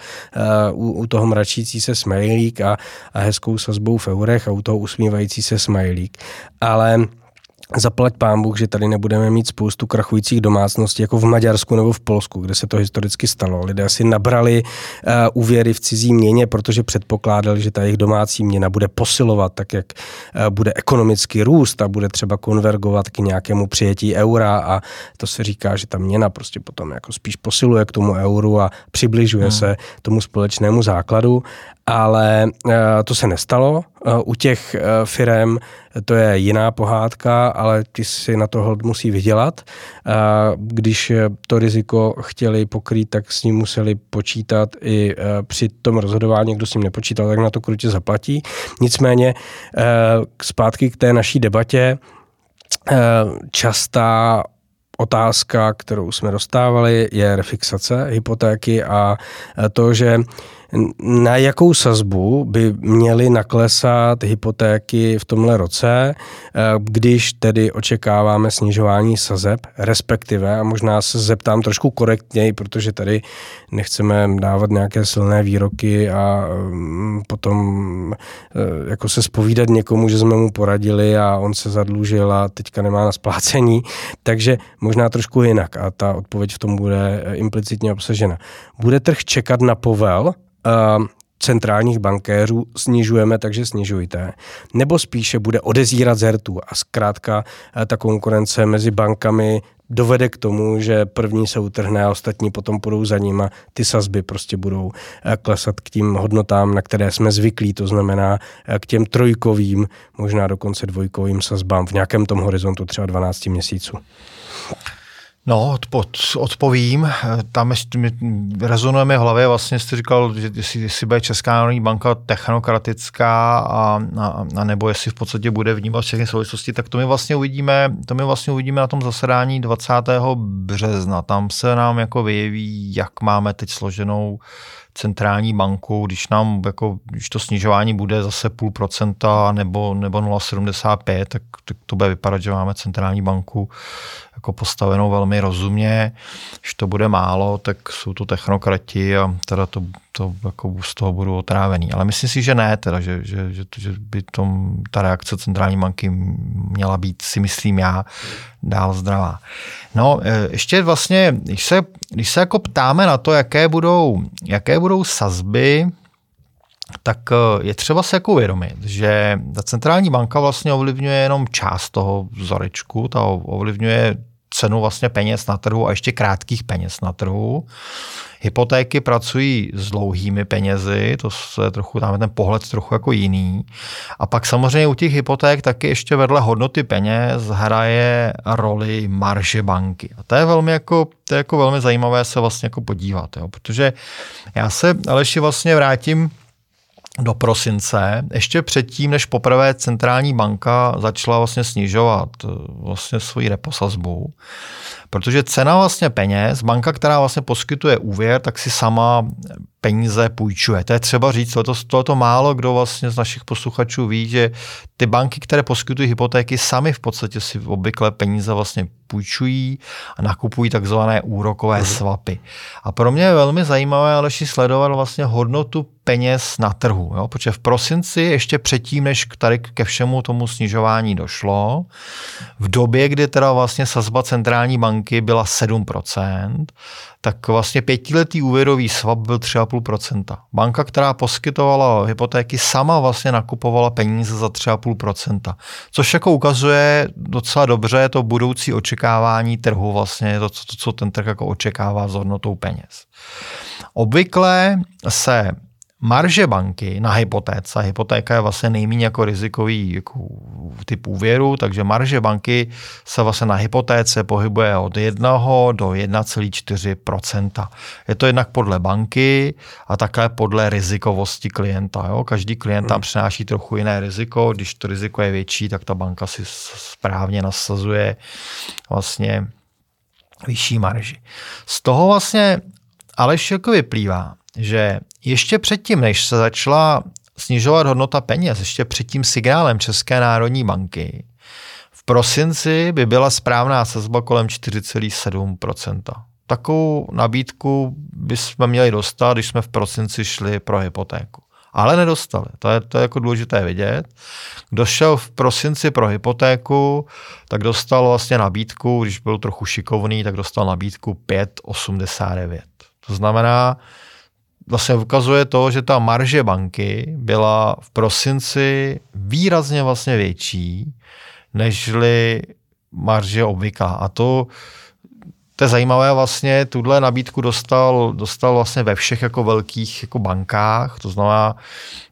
uh, u, u toho mračící se smajlík a, a hezkou sazbou v eurech a u toho usmívající se smajlík. Ale zaplať pán Bůh, že tady nebudeme mít spoustu krachujících domácností, jako v Maďarsku nebo v Polsku, kde se to historicky stalo. Lidé si nabrali uh, úvěry v cizí měně, protože předpokládali, že ta jejich domácí měna bude posilovat, tak jak uh, bude ekonomický růst a bude třeba konvergovat k nějakému přijetí eura a to se říká, že ta měna prostě potom jako spíš posiluje k tomu euru a přibližuje hmm. se tomu společnému základu ale eh, to se nestalo. Eh, u těch eh, firm to je jiná pohádka, ale ty si na to hold musí vydělat. Když to riziko chtěli pokrýt, tak s ním museli počítat i při tom rozhodování, kdo s ním nepočítal, tak na to krutě zaplatí. Nicméně zpátky k té naší debatě, častá otázka, kterou jsme dostávali, je refixace hypotéky a to, že na jakou sazbu by měly naklesat hypotéky v tomhle roce, eh, když tedy očekáváme snižování sazeb, respektive, a možná se zeptám trošku korektněji, protože tady nechceme dávat nějaké silné výroky a mm, potom eh, jako se spovídat někomu, že jsme mu poradili a on se zadlužil a teďka nemá na splácení, takže možná trošku jinak a ta odpověď v tom bude eh, implicitně obsažena. Bude trh čekat na povel, uh, centrálních bankéřů snižujeme, takže snižujte. Nebo spíše bude odezírat zertu a zkrátka ta konkurence mezi bankami dovede k tomu, že první se utrhne a ostatní potom půjdou za ním a ty sazby prostě budou klesat k tím hodnotám, na které jsme zvyklí, to znamená k těm trojkovým, možná dokonce dvojkovým sazbám v nějakém tom horizontu třeba 12 měsíců. No, od, odpovím. Tam my rezonujeme v hlavě, vlastně jste říkal, že jestli, jestli bude Česká národní banka technokratická a, a, a, nebo jestli v podstatě bude vnímat všechny souvislosti, tak to my vlastně uvidíme, to my vlastně uvidíme na tom zasedání 20. března. Tam se nám jako vyjeví, jak máme teď složenou centrální banku, když nám jako, když to snižování bude zase půl procenta nebo, nebo 0,75, tak, tak to bude vypadat, že máme centrální banku jako postavenou velmi rozumně. Když to bude málo, tak jsou to technokrati a teda to, to jako z toho budu otrávený. Ale myslím si, že ne, teda, že, že, že, že by tom, ta reakce centrální banky měla být, si myslím já, dál zdravá. No, e, ještě vlastně, když se, když se jako ptáme na to, jaké budou, jaké budou sazby, tak e, je třeba se jako uvědomit, že ta centrální banka vlastně ovlivňuje jenom část toho vzorečku, ta ovlivňuje cenu vlastně peněz na trhu a ještě krátkých peněz na trhu. Hypotéky pracují s dlouhými penězi, to je trochu, tam je ten pohled trochu jako jiný. A pak samozřejmě u těch hypoték taky ještě vedle hodnoty peněz hraje roli marže banky. A to je velmi jako, to je jako velmi zajímavé se vlastně jako podívat, jo? protože já se Aleši vlastně vrátím do prosince, ještě předtím, než poprvé centrální banka začala vlastně snižovat eh, vlastně svoji reposazbu, protože cena vlastně peněz, banka, která vlastně poskytuje úvěr, tak si sama peníze půjčuje. To je třeba říct, to, to málo kdo vlastně z našich posluchačů ví, že ty banky, které poskytují hypotéky, sami v podstatě si obvykle peníze vlastně půjčují a nakupují takzvané úrokové mm. swapy. A pro mě je velmi zajímavé, Aleši, sledovat vlastně hodnotu peněz na trhu. Jo? Protože v prosinci, ještě předtím, než tady ke všemu tomu snižování došlo, v době, kdy teda vlastně sazba centrální banky byla 7%, tak vlastně pětiletý úvěrový swap byl 3,5%. Banka, která poskytovala hypotéky, sama vlastně nakupovala peníze za 3,5%. Což jako ukazuje docela dobře to budoucí očekávání trhu, vlastně to, to co ten trh jako očekává s hodnotou peněz. Obvykle se marže banky na hypotéce, hypotéka je vlastně nejméně jako rizikový jako typ úvěru, takže marže banky se vlastně na hypotéce pohybuje od 1 do 1,4% Je to jednak podle banky a také podle rizikovosti klienta. Jo? Každý klient tam hmm. přináší trochu jiné riziko, když to riziko je větší, tak ta banka si správně nasazuje vlastně vyšší marži. Z toho vlastně Aleš jako vyplývá, že ještě předtím, než se začala snižovat hodnota peněz, ještě před tím signálem České národní banky, v prosinci by byla správná sazba kolem 4,7%. Takovou nabídku bychom měli dostat, když jsme v prosinci šli pro hypotéku. Ale nedostali. To je, to je jako důležité vidět. Kdo šel v prosinci pro hypotéku, tak dostal vlastně nabídku, když byl trochu šikovný, tak dostal nabídku 5,89. To znamená, vlastně ukazuje to, že ta marže banky byla v prosinci výrazně vlastně větší, nežli marže obvyklá. A to, to je zajímavé vlastně, tuhle nabídku dostal, dostal vlastně ve všech jako velkých jako bankách, to znamená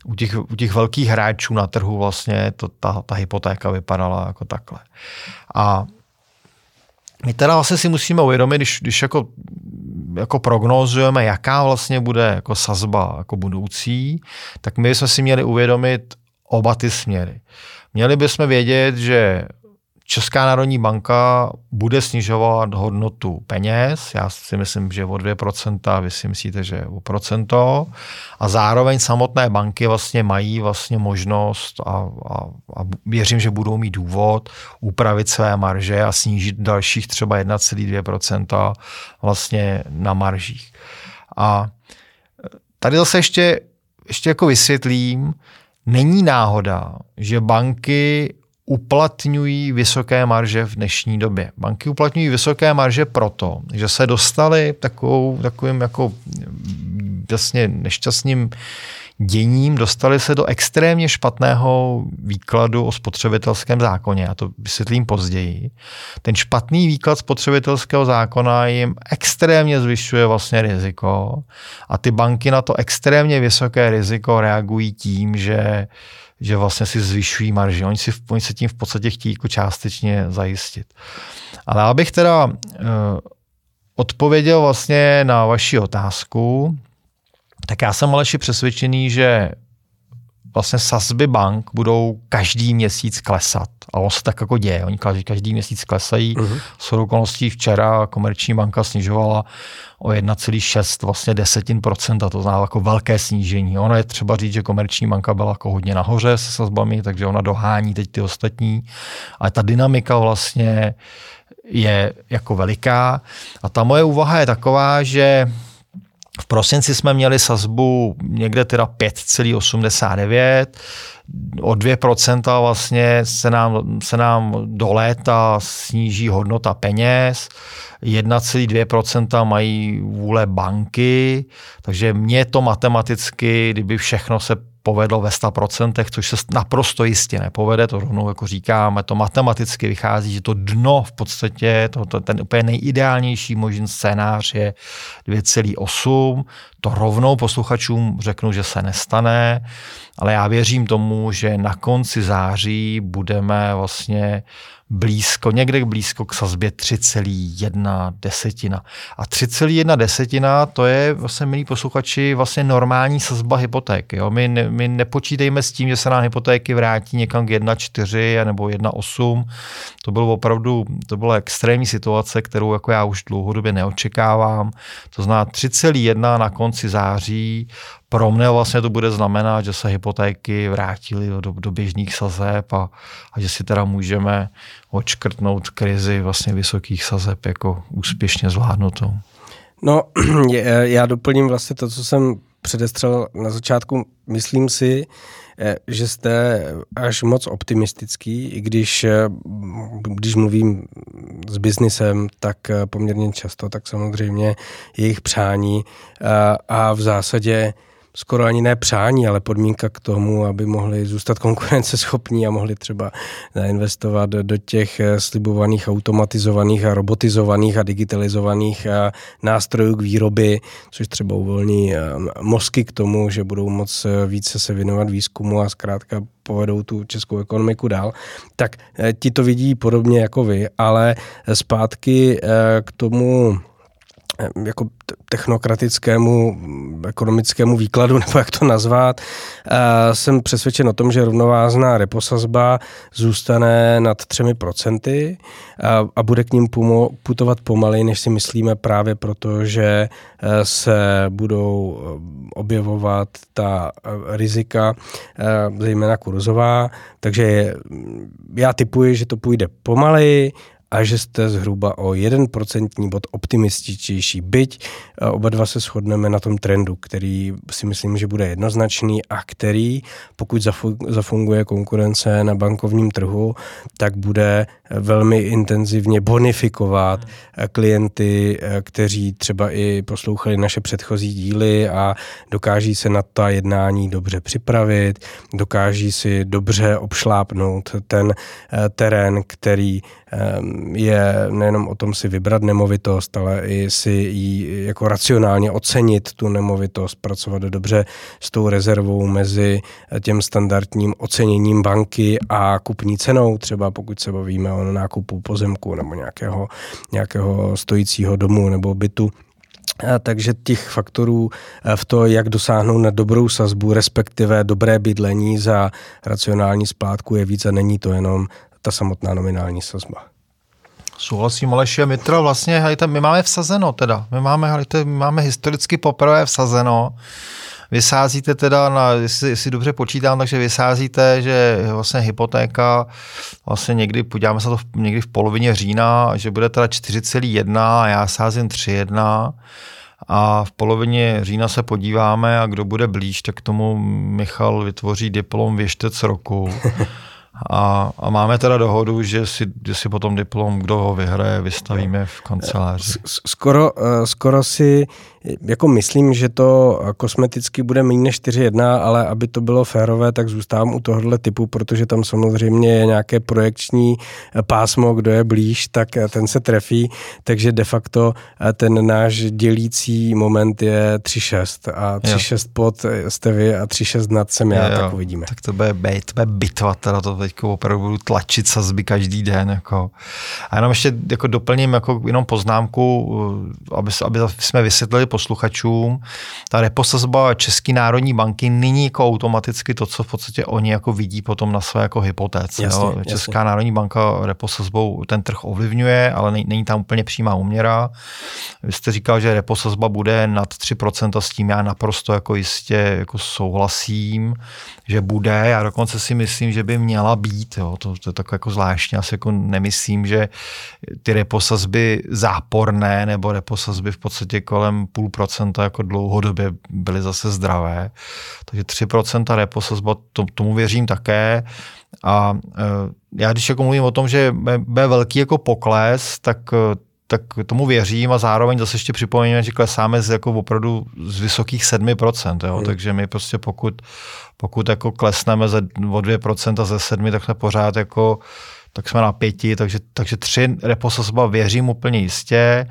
u těch, u těch velkých hráčů na trhu vlastně to, ta, ta hypotéka vypadala jako takhle. A my teda vlastně si musíme uvědomit, když, když jako, jako prognózujeme, jaká vlastně bude jako sazba jako budoucí, tak my jsme si měli uvědomit oba ty směry. Měli bychom vědět, že Česká národní banka bude snižovat hodnotu peněz, já si myslím, že o 2%, vy si myslíte, že o procento. A zároveň samotné banky vlastně mají vlastně možnost a, a, a věřím, že budou mít důvod upravit své marže a snížit dalších třeba 1,2% vlastně na maržích. A tady zase ještě, ještě jako vysvětlím, není náhoda, že banky uplatňují vysoké marže v dnešní době. Banky uplatňují vysoké marže proto, že se dostali takovou, takovým jako vlastně nešťastným děním dostali se do extrémně špatného výkladu o spotřebitelském zákoně. Já to vysvětlím později. Ten špatný výklad spotřebitelského zákona jim extrémně zvyšuje vlastně riziko a ty banky na to extrémně vysoké riziko reagují tím, že že vlastně si zvyšují marži. Oni, si, oni se tím v podstatě chtějí jako částečně zajistit. Ale abych teda uh, odpověděl vlastně na vaši otázku, tak já jsem Aleši přesvědčený, že vlastně sazby bank budou každý měsíc klesat. A ono se tak jako děje. Oni každý měsíc klesají. Uh-huh. S okolností včera Komerční banka snižovala o 1,6 vlastně desetin procenta, to znamená jako velké snížení. Ono je třeba říct, že Komerční banka byla jako hodně nahoře se sazbami, takže ona dohání teď ty ostatní. Ale ta dynamika vlastně je jako veliká. A ta moje úvaha je taková, že v prosinci jsme měli sazbu někde teda 5,89, o 2% vlastně se nám, se nám do léta sníží hodnota peněz, 1,2% mají vůle banky, takže mě to matematicky, kdyby všechno se povedlo ve 100%, což se naprosto jistě nepovede, to rovnou jako říkáme, to matematicky vychází, že to dno v podstatě, to, to, ten úplně nejideálnější možný scénář je 2,8, to rovnou posluchačům řeknu, že se nestane, ale já věřím tomu, že na konci září budeme vlastně blízko, někde blízko k sazbě 3,1 desetina. A 3,1 desetina to je vlastně, milí posluchači, vlastně normální sazba hypotéky. Jo? My, ne, my nepočítejme s tím, že se nám hypotéky vrátí někam k 1,4 nebo 1,8. To bylo opravdu, to byla extrémní situace, kterou jako já už dlouhodobě neočekávám. To znamená 3,1 na konci září pro mě vlastně to bude znamenat, že se hypotéky vrátily do, do běžných sazeb a, a že si teda můžeme odškrtnout krizi vlastně vysokých sazeb jako úspěšně zvládnutou. No, já doplním vlastně to, co jsem předestřel na začátku. Myslím si, eh, že jste až moc optimistický, i když, eh, když mluvím s biznisem, tak eh, poměrně často, tak samozřejmě jejich přání a v zásadě skoro ani ne přání, ale podmínka k tomu, aby mohli zůstat konkurenceschopní a mohli třeba investovat do těch eh, slibovaných automatizovaných a robotizovaných a digitalizovaných eh, nástrojů k výrobě, což třeba uvolní eh, mozky k tomu, že budou moc více se věnovat výzkumu a zkrátka povedou tu českou ekonomiku dál, tak ti to vidí podobně jako vy, ale zpátky k tomu jako technokratickému ekonomickému výkladu, nebo jak to nazvat, jsem přesvědčen o tom, že rovnovázná reposazba zůstane nad třemi procenty a bude k ním putovat pomaleji, než si myslíme právě proto, že e, se budou e, objevovat ta e, rizika, zejména kurzová, takže já typuji, že to půjde pomaleji, a že jste zhruba o 1% bod optimističtější. Byť eh, oba dva se shodneme na tom trendu, který si myslím, že bude jednoznačný a který, pokud zafunguje konkurence na bankovním trhu, tak bude velmi intenzivně bonifikovat eh, klienty, eh, kteří třeba i poslouchali naše předchozí díly a dokáží se na ta jednání dobře připravit, dokáží si dobře obšlápnout ten terén, který je nejenom o tom si vybrat nemovitost, ale i si ji jako racionálně ocenit tu nemovitost, pracovat dobře s tou rezervou mezi těm standardním oceněním banky a kupní cenou, třeba pokud se bavíme o nákupu pozemku nebo nějakého, nějakého stojícího domu nebo bytu. Takže těch faktorů v to, jak dosáhnout na dobrou sazbu, respektive dobré bydlení za racionální splátku je víc a není to jenom ta samotná nominální sazba. Souhlasím, Aleši a Mitra, vlastně, hejte, my máme vsazeno teda, my máme, hejte, my máme historicky poprvé vsazeno, vysázíte teda, na, jestli, jestli dobře počítám, takže vysázíte, že vlastně hypotéka vlastně někdy, podíváme se to v, někdy v polovině října, že bude teda 4,1 a já sázím 3,1 a v polovině října se podíváme a kdo bude blíž, tak tomu Michal vytvoří diplom věštec roku. A, a máme teda dohodu, že si, že si potom diplom, kdo ho vyhraje, vystavíme v kanceláři. Skoro, eh, skoro si jako myslím, že to kosmeticky bude méně než 4.1, ale aby to bylo férové, tak zůstávám u tohohle typu, protože tam samozřejmě je nějaké projekční pásmo, kdo je blíž, tak ten se trefí, takže de facto ten náš dělící moment je 3.6 a 3.6 pod jste vy a 3.6 nad jsem já, jo, tak uvidíme. Tak to bude, být, to bude bitva, teda to teď opravdu budu tlačit sazby každý den. Jako. A jenom ještě jako doplním jako jenom poznámku, aby, aby jsme vysvětlili posluchačům, ta reposazba České národní banky není jako automaticky to, co v podstatě oni jako vidí potom na své jako hypotéce. Jasně, jo. Česká jasně. národní banka reposazbou ten trh ovlivňuje, ale není tam úplně přímá úměra. Vy jste říkal, že reposazba bude nad 3% s tím já naprosto jako jistě jako souhlasím, že bude. Já dokonce si myslím, že by měla být. Jo. To, to je tak jako zvláštně. Já si jako nemyslím, že ty reposazby záporné nebo reposazby v podstatě kolem půl 2,5% jako dlouhodobě byly zase zdravé. Takže 3% reposazba, to, tomu věřím také. A e, já když jako mluvím o tom, že bude velký jako pokles, tak e, tak tomu věřím a zároveň zase ještě připomeňme, že klesáme z jako opravdu z vysokých 7%, jo? Hmm. takže my prostě pokud, pokud jako klesneme ze, o 2% ze 7, tak jsme pořád jako tak jsme na pěti, takže, takže tři reposazba věřím úplně jistě,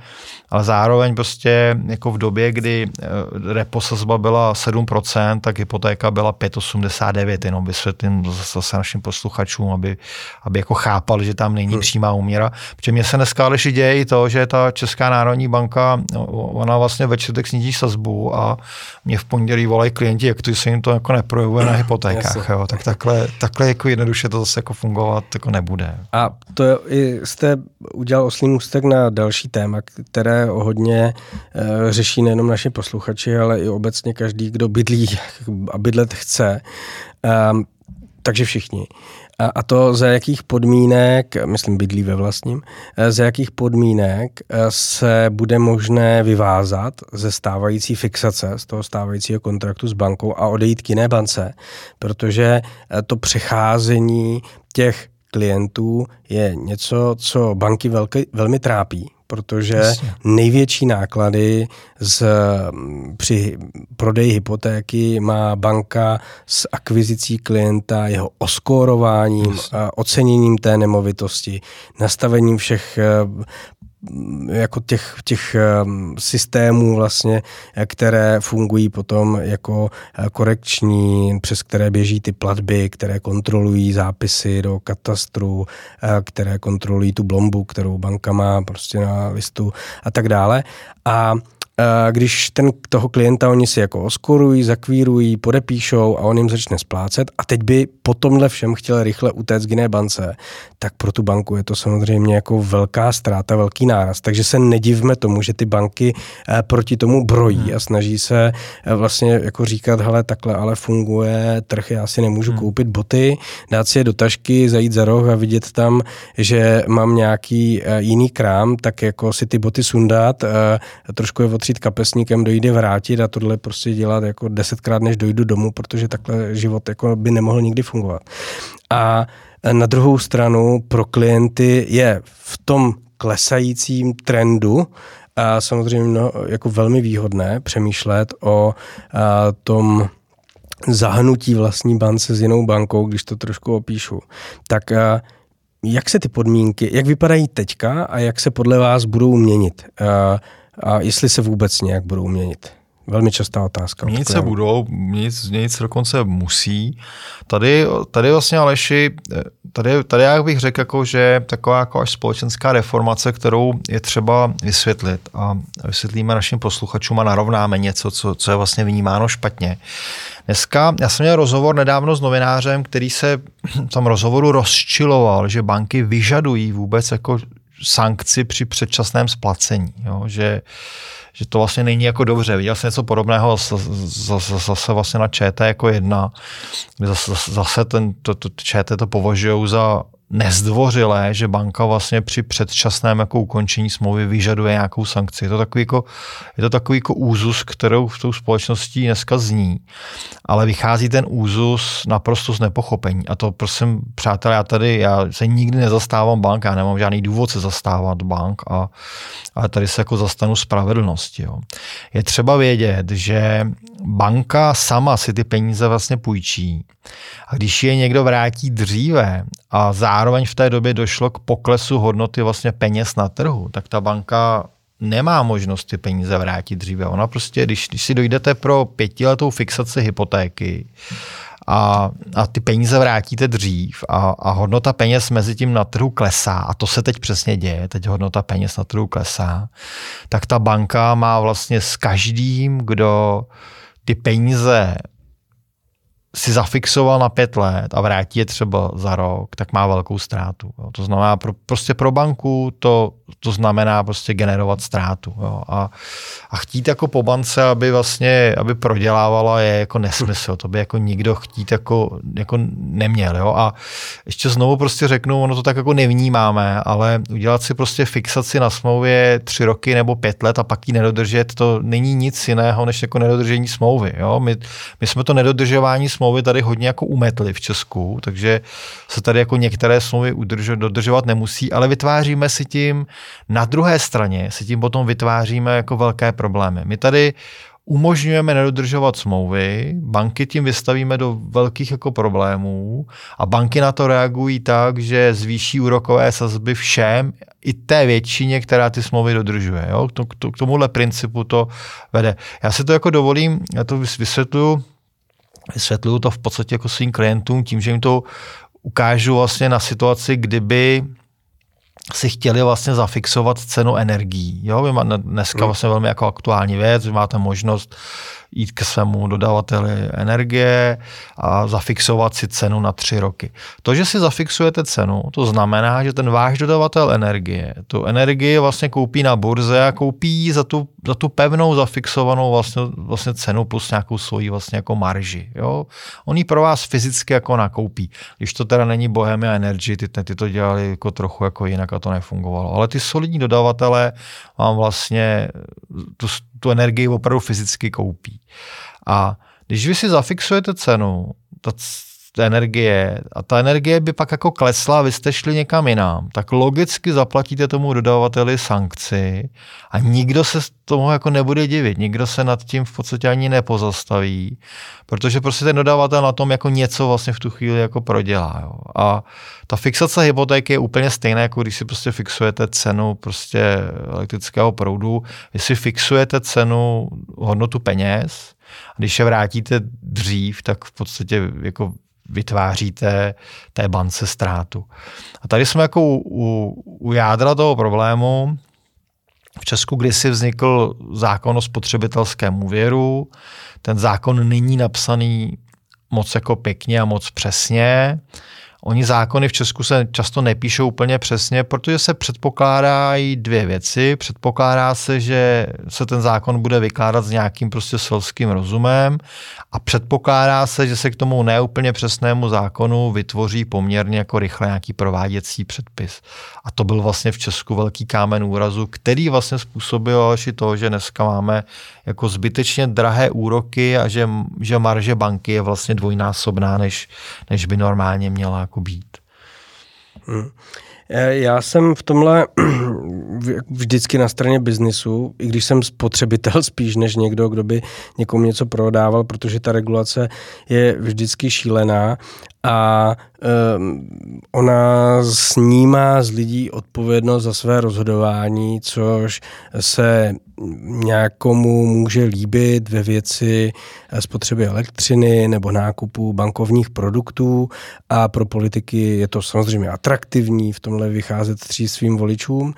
ale zároveň prostě jako v době, kdy eh, reposazba byla 7%, tak hypotéka byla 5,89, jenom vysvětlím zase našim posluchačům, aby, aby jako chápali, že tam není hmm. přímá úměra. Protože mě se dneska ale děje i to, že ta Česká národní banka, ona vlastně ve čtvrtek sníží sazbu a mě v pondělí volají klienti, jak to se jim to jako neprojevuje na hypotékách. Jo. Tak takhle, takhle jako jednoduše to zase jako fungovat jako nebude. A to jste udělal oslý můstek na další téma, které hodně e, řeší nejenom naši posluchači, ale i obecně každý, kdo bydlí a bydlet chce. E, takže všichni. A, a to za jakých podmínek, myslím bydlí ve vlastním, eh, za jakých podmínek se bude možné vyvázat ze stávající fixace, z toho stávajícího kontraktu s bankou a odejít k jiné bance, protože to přecházení těch klientů je něco, co banky velké, velmi trápí, protože Jasně. největší náklady z, při prodeji hypotéky má banka s akvizicí klienta, jeho oskórováním, oceněním té nemovitosti, nastavením všech jako těch, těch ehm, systémů vlastně, které fungují potom jako eh, korekční, přes které běží ty platby, které kontrolují zápisy do katastru, eh, které kontrolují tu blombu, kterou banka má prostě na listu a tak dále. A když ten toho klienta oni si jako oskorují, zakvírují, podepíšou a on jim začne splácet a teď by po tomhle všem chtěl rychle utéct k jiné bance, tak pro tu banku je to samozřejmě jako velká ztráta, velký náraz. Takže se nedivme tomu, že ty banky eh, proti tomu brojí hmm. a snaží se eh, vlastně jako říkat, hele, takhle ale funguje trh, já si nemůžu hmm. koupit boty, dát si je do tašky, zajít za roh a vidět tam, že mám nějaký eh, jiný krám, tak jako si ty boty sundat, trošku je otřít kapesníkem, dojde vrátit a tohle prostě dělat jako desetkrát, než dojdu domů, protože takhle život jako by nemohl nikdy fungovat. A na druhou stranu pro klienty je v tom klesajícím trendu a samozřejmě no, jako velmi výhodné přemýšlet o a, tom zahnutí vlastní bance s jinou bankou, když to trošku opíšu. Tak a, jak se ty podmínky, jak vypadají teďka a jak se podle vás budou měnit? A, a jestli se vůbec nějak budou měnit? Velmi častá otázka. Měnit se budou, měnit, měnit se dokonce musí. Tady, tady vlastně Aleši, tady, tady já bych řekl, jako, že taková jako až společenská reformace, kterou je třeba vysvětlit a vysvětlíme našim posluchačům a narovnáme něco, co, co je vlastně vnímáno špatně. Dneska, já jsem měl rozhovor nedávno s novinářem, který se v tom rozhovoru rozčiloval, že banky vyžadují vůbec jako sankci při předčasném splacení. Jo? Že, že to vlastně není jako dobře. Viděl jsem něco podobného zase, zase vlastně na ČT jako jedna, zase, zase ten, to, to, ČT to považují za nezdvořilé, že banka vlastně při předčasném jako ukončení smlouvy vyžaduje nějakou sankci. Je to takový jako, je to takový jako úzus, kterou v tou společností dneska zní, ale vychází ten úzus naprosto z nepochopení. A to prosím, přátelé, já tady, já se nikdy nezastávám bank, já nemám žádný důvod se zastávat bank, a, ale tady se jako zastanu spravedlnosti. Jo. Je třeba vědět, že banka sama si ty peníze vlastně půjčí a když je někdo vrátí dříve a zároveň v té době došlo k poklesu hodnoty vlastně peněz na trhu, tak ta banka nemá možnost ty peníze vrátit dříve. Ona prostě, když, když si dojdete pro pětiletou fixaci hypotéky a, a ty peníze vrátíte dřív a, a hodnota peněz mezi tím na trhu klesá, a to se teď přesně děje, teď hodnota peněz na trhu klesá, tak ta banka má vlastně s každým, kdo ty peníze si zafixoval na pět let a vrátí je třeba za rok, tak má velkou ztrátu. Jo. To znamená, pro, prostě pro banku to, to znamená prostě generovat ztrátu. Jo. A, a chtít jako po bance, aby vlastně, aby prodělávala, je jako nesmysl. To by jako nikdo chtít jako, jako neměl. Jo. A ještě znovu prostě řeknu, ono to tak jako nevnímáme, ale udělat si prostě fixaci na smlouvě tři roky nebo pět let a pak ji nedodržet, to není nic jiného, než jako nedodržení smlouvy. Jo. My, my jsme to nedodržování smlouvy smlouvy tady hodně jako umetly v Česku, takže se tady jako některé smlouvy udržo, dodržovat nemusí, ale vytváříme si tím, na druhé straně si tím potom vytváříme jako velké problémy. My tady umožňujeme nedodržovat smlouvy, banky tím vystavíme do velkých jako problémů a banky na to reagují tak, že zvýší úrokové sazby všem, i té většině, která ty smlouvy dodržuje. Jo? K tomuhle principu to vede. Já si to jako dovolím, já to vysvětluju vysvětluju to v podstatě jako svým klientům tím, že jim to ukážu vlastně na situaci, kdyby si chtěli vlastně zafixovat cenu energií. Jo, vy dneska hmm. vlastně velmi jako aktuální věc, vy máte možnost jít k svému dodavateli energie a zafixovat si cenu na tři roky. To, že si zafixujete cenu, to znamená, že ten váš dodavatel energie tu energii vlastně koupí na burze a koupí za tu, za tu pevnou zafixovanou vlastně, vlastně cenu plus nějakou svoji vlastně jako marži. Jo? On ji pro vás fyzicky jako nakoupí. Když to teda není Bohemia Energy, ty, ty to dělali jako trochu jako jinak a to nefungovalo. Ale ty solidní dodavatelé vám vlastně tu, tu energii opravdu fyzicky koupí. A když vy si zafixujete cenu, ta té energie a ta energie by pak jako klesla vy jste šli někam jinam, tak logicky zaplatíte tomu dodavateli sankci a nikdo se tomu jako nebude divit, nikdo se nad tím v podstatě ani nepozastaví, protože prostě ten dodavatel na tom jako něco vlastně v tu chvíli jako prodělá. Jo. A ta fixace hypotéky je úplně stejná, jako když si prostě fixujete cenu prostě elektrického proudu, vy si fixujete cenu hodnotu peněz, a když je vrátíte dřív, tak v podstatě jako vytváříte té bance ztrátu. A tady jsme jako u, u, jádra toho problému, V Česku kdysi vznikl zákon o spotřebitelském úvěru. Ten zákon není napsaný moc jako pěkně a moc přesně. Oni zákony v Česku se často nepíšou úplně přesně, protože se předpokládají dvě věci. Předpokládá se, že se ten zákon bude vykládat s nějakým prostě selským rozumem a předpokládá se, že se k tomu neúplně přesnému zákonu vytvoří poměrně jako rychle nějaký prováděcí předpis. A to byl vlastně v Česku velký kámen úrazu, který vlastně způsobil až i to, že dneska máme jako zbytečně drahé úroky a že, že marže banky je vlastně dvojnásobná, než, než by normálně měla jako být. Hmm. Já jsem v tomhle vždycky na straně biznisu, i když jsem spotřebitel spíš než někdo, kdo by někomu něco prodával, protože ta regulace je vždycky šílená a um, ona snímá z lidí odpovědnost za své rozhodování, což se nějakomu může líbit ve věci spotřeby elektřiny nebo nákupu bankovních produktů. A pro politiky je to samozřejmě atraktivní v tomhle vycházet tří svým voličům,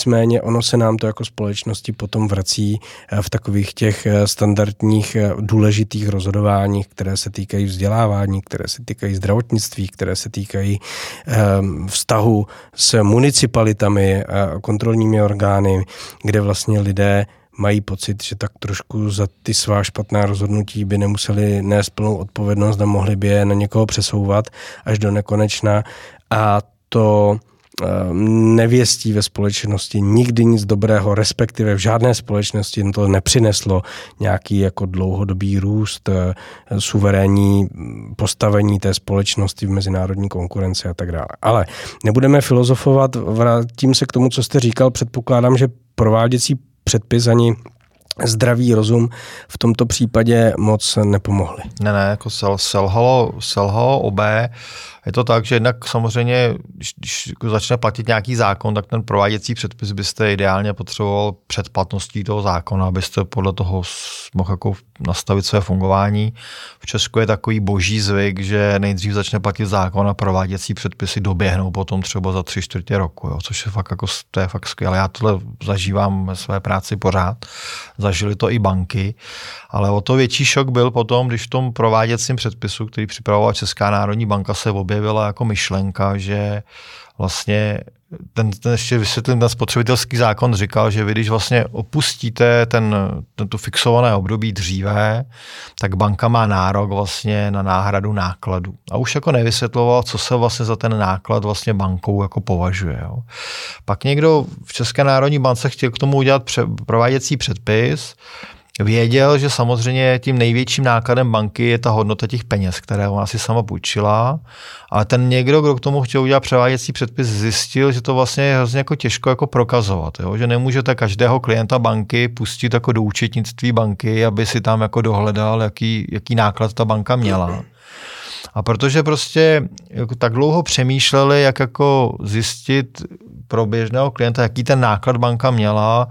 nicméně ono se nám to jako společnosti potom vrací v takových těch standardních důležitých rozhodováních, které se týkají vzdělávání, které se týkají zdravotnictví, které se týkají ehm, vztahu s municipalitami a kontrolními orgány, kde vlastně lidé mají pocit, že tak trošku za ty svá špatná rozhodnutí by nemuseli nést plnou odpovědnost a mohli by je na někoho přesouvat až do nekonečna. A to nevěstí ve společnosti nikdy nic dobrého, respektive v žádné společnosti to nepřineslo nějaký jako dlouhodobý růst, eh, suverénní postavení té společnosti v mezinárodní konkurenci a tak dále. Ale nebudeme filozofovat, vrátím se k tomu, co jste říkal, předpokládám, že prováděcí předpis ani zdravý rozum v tomto případě moc nepomohli. Ne, ne, jako sel, selhalo, selhalo obé. Je to tak, že jednak samozřejmě, když, když jako začne platit nějaký zákon, tak ten prováděcí předpis byste ideálně potřeboval před platností toho zákona, abyste podle toho mohl jako nastavit své fungování. V Česku je takový boží zvyk, že nejdřív začne platit zákon a prováděcí předpisy doběhnou potom třeba za tři čtvrtě roku, jo, což je fakt, jako, to je fakt skvělé. Já tohle zažívám ve své práci pořád. Zažili to i banky, ale o to větší šok byl potom, když v tom prováděcím předpisu, který připravovala Česká národní banka, se objevila jako myšlenka, že vlastně ten, ten ještě vysvětlím, ten spotřebitelský zákon říkal, že vy, když vlastně opustíte ten, ten tu fixované období dříve, tak banka má nárok vlastně na náhradu nákladu. A už jako nevysvětloval, co se vlastně za ten náklad vlastně bankou jako považuje. Jo. Pak někdo v České národní bance chtěl k tomu udělat pře- prováděcí předpis, věděl, že samozřejmě tím největším nákladem banky je ta hodnota těch peněz, které ona si sama půjčila, ale ten někdo, kdo k tomu chtěl udělat převáděcí předpis, zjistil, že to vlastně je hrozně jako těžko jako prokazovat, jo? že nemůžete každého klienta banky pustit jako do účetnictví banky, aby si tam jako dohledal, jaký, jaký náklad ta banka měla. A protože prostě jako tak dlouho přemýšleli, jak jako zjistit pro běžného klienta, jaký ten náklad banka měla,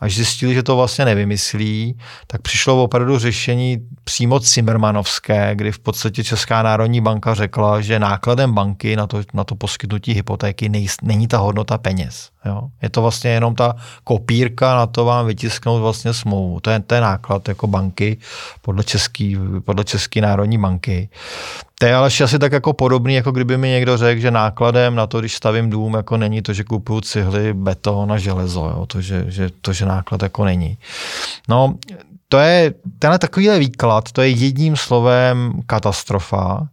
až zjistili, že to vlastně nevymyslí, tak přišlo opravdu řešení přímo Cimmermanovské, kdy v podstatě Česká národní banka řekla, že nákladem banky na to, na to poskytnutí hypotéky nej, není ta hodnota peněz. Jo? Je to vlastně jenom ta kopírka na to vám vytisknout vlastně smlouvu. To je, ten náklad jako banky podle České podle Český národní banky. To je ale asi tak jako podobný, jako kdyby mi někdo řekl, že nákladem na to, když stavím dům, jako není to, že kupuju cihly, beton a železo. Jo? To, že, že, to, že náklad jako není. No, to je, tenhle takovýhle výklad, to je jedním slovem katastrofa.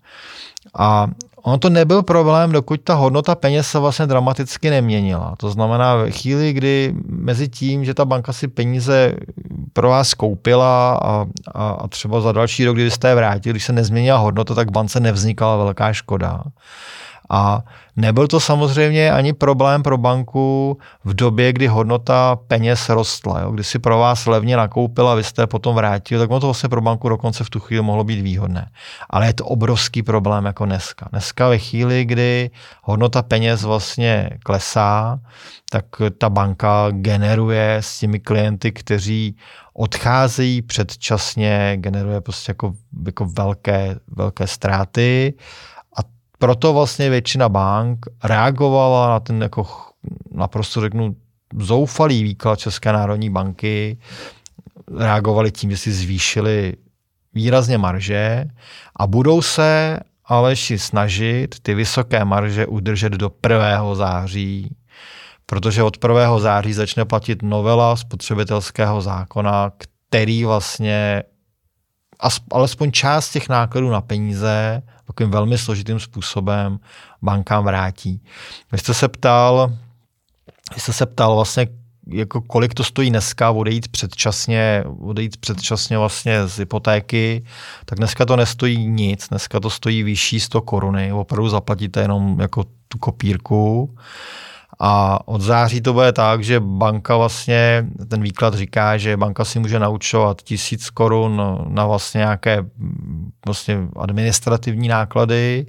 A Ono to nebyl problém, dokud ta hodnota peněz se vlastně dramaticky neměnila. To znamená, v chvíli, kdy mezi tím, že ta banka si peníze pro vás koupila a, a, a třeba za další rok, kdy jste je vrátili, když se nezměnila hodnota, tak bance nevznikala velká škoda. A nebyl to samozřejmě ani problém pro banku v době, kdy hodnota peněz rostla. Jo? Kdy si pro vás levně nakoupila, vy jste potom vrátili, tak ono to vlastně pro banku dokonce v tu chvíli mohlo být výhodné. Ale je to obrovský problém jako dneska. Dneska ve chvíli, kdy hodnota peněz vlastně klesá, tak ta banka generuje s těmi klienty, kteří odcházejí předčasně, generuje prostě jako, jako velké, velké ztráty proto vlastně většina bank reagovala na ten jako naprosto řeknu zoufalý výklad České národní banky reagovali tím, že si zvýšili výrazně marže a budou se Aleši snažit ty vysoké marže udržet do 1. září, protože od 1. září začne platit novela spotřebitelského zákona, který vlastně alespoň část těch nákladů na peníze takovým velmi složitým způsobem bankám vrátí. Vy jste se ptal, vy jste se ptal vlastně, jako kolik to stojí dneska odejít předčasně, odejít předčasně vlastně z hypotéky, tak dneska to nestojí nic, dneska to stojí vyšší 100 koruny, opravdu zaplatíte jenom jako tu kopírku. A od září to bude tak, že banka vlastně, ten výklad říká, že banka si může naučovat tisíc korun na vlastně nějaké vlastně administrativní náklady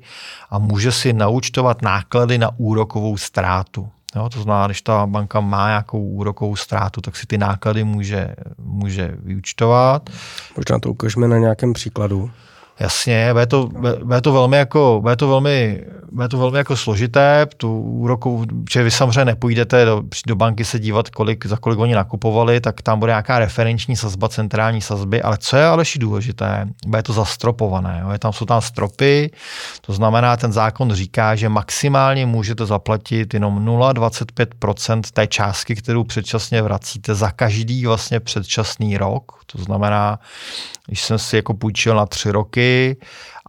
a může si naučtovat náklady na úrokovou ztrátu. Jo, to znamená, když ta banka má nějakou úrokovou ztrátu, tak si ty náklady může, může vyučtovat. Možná to ukážeme na nějakém příkladu. Jasně, bude to, bude to velmi jako, bude to velmi, bude to velmi jako složité, tu úroku, že vy samozřejmě nepůjdete do, do banky se dívat, kolik, za kolik oni nakupovali, tak tam bude nějaká referenční sazba, centrální sazby, ale co je ale důležité, bude to zastropované, jo? tam jsou tam stropy, to znamená, ten zákon říká, že maximálně můžete zaplatit jenom 0,25% té částky, kterou předčasně vracíte za každý vlastně předčasný rok, to znamená, když jsem si jako půjčil na tři roky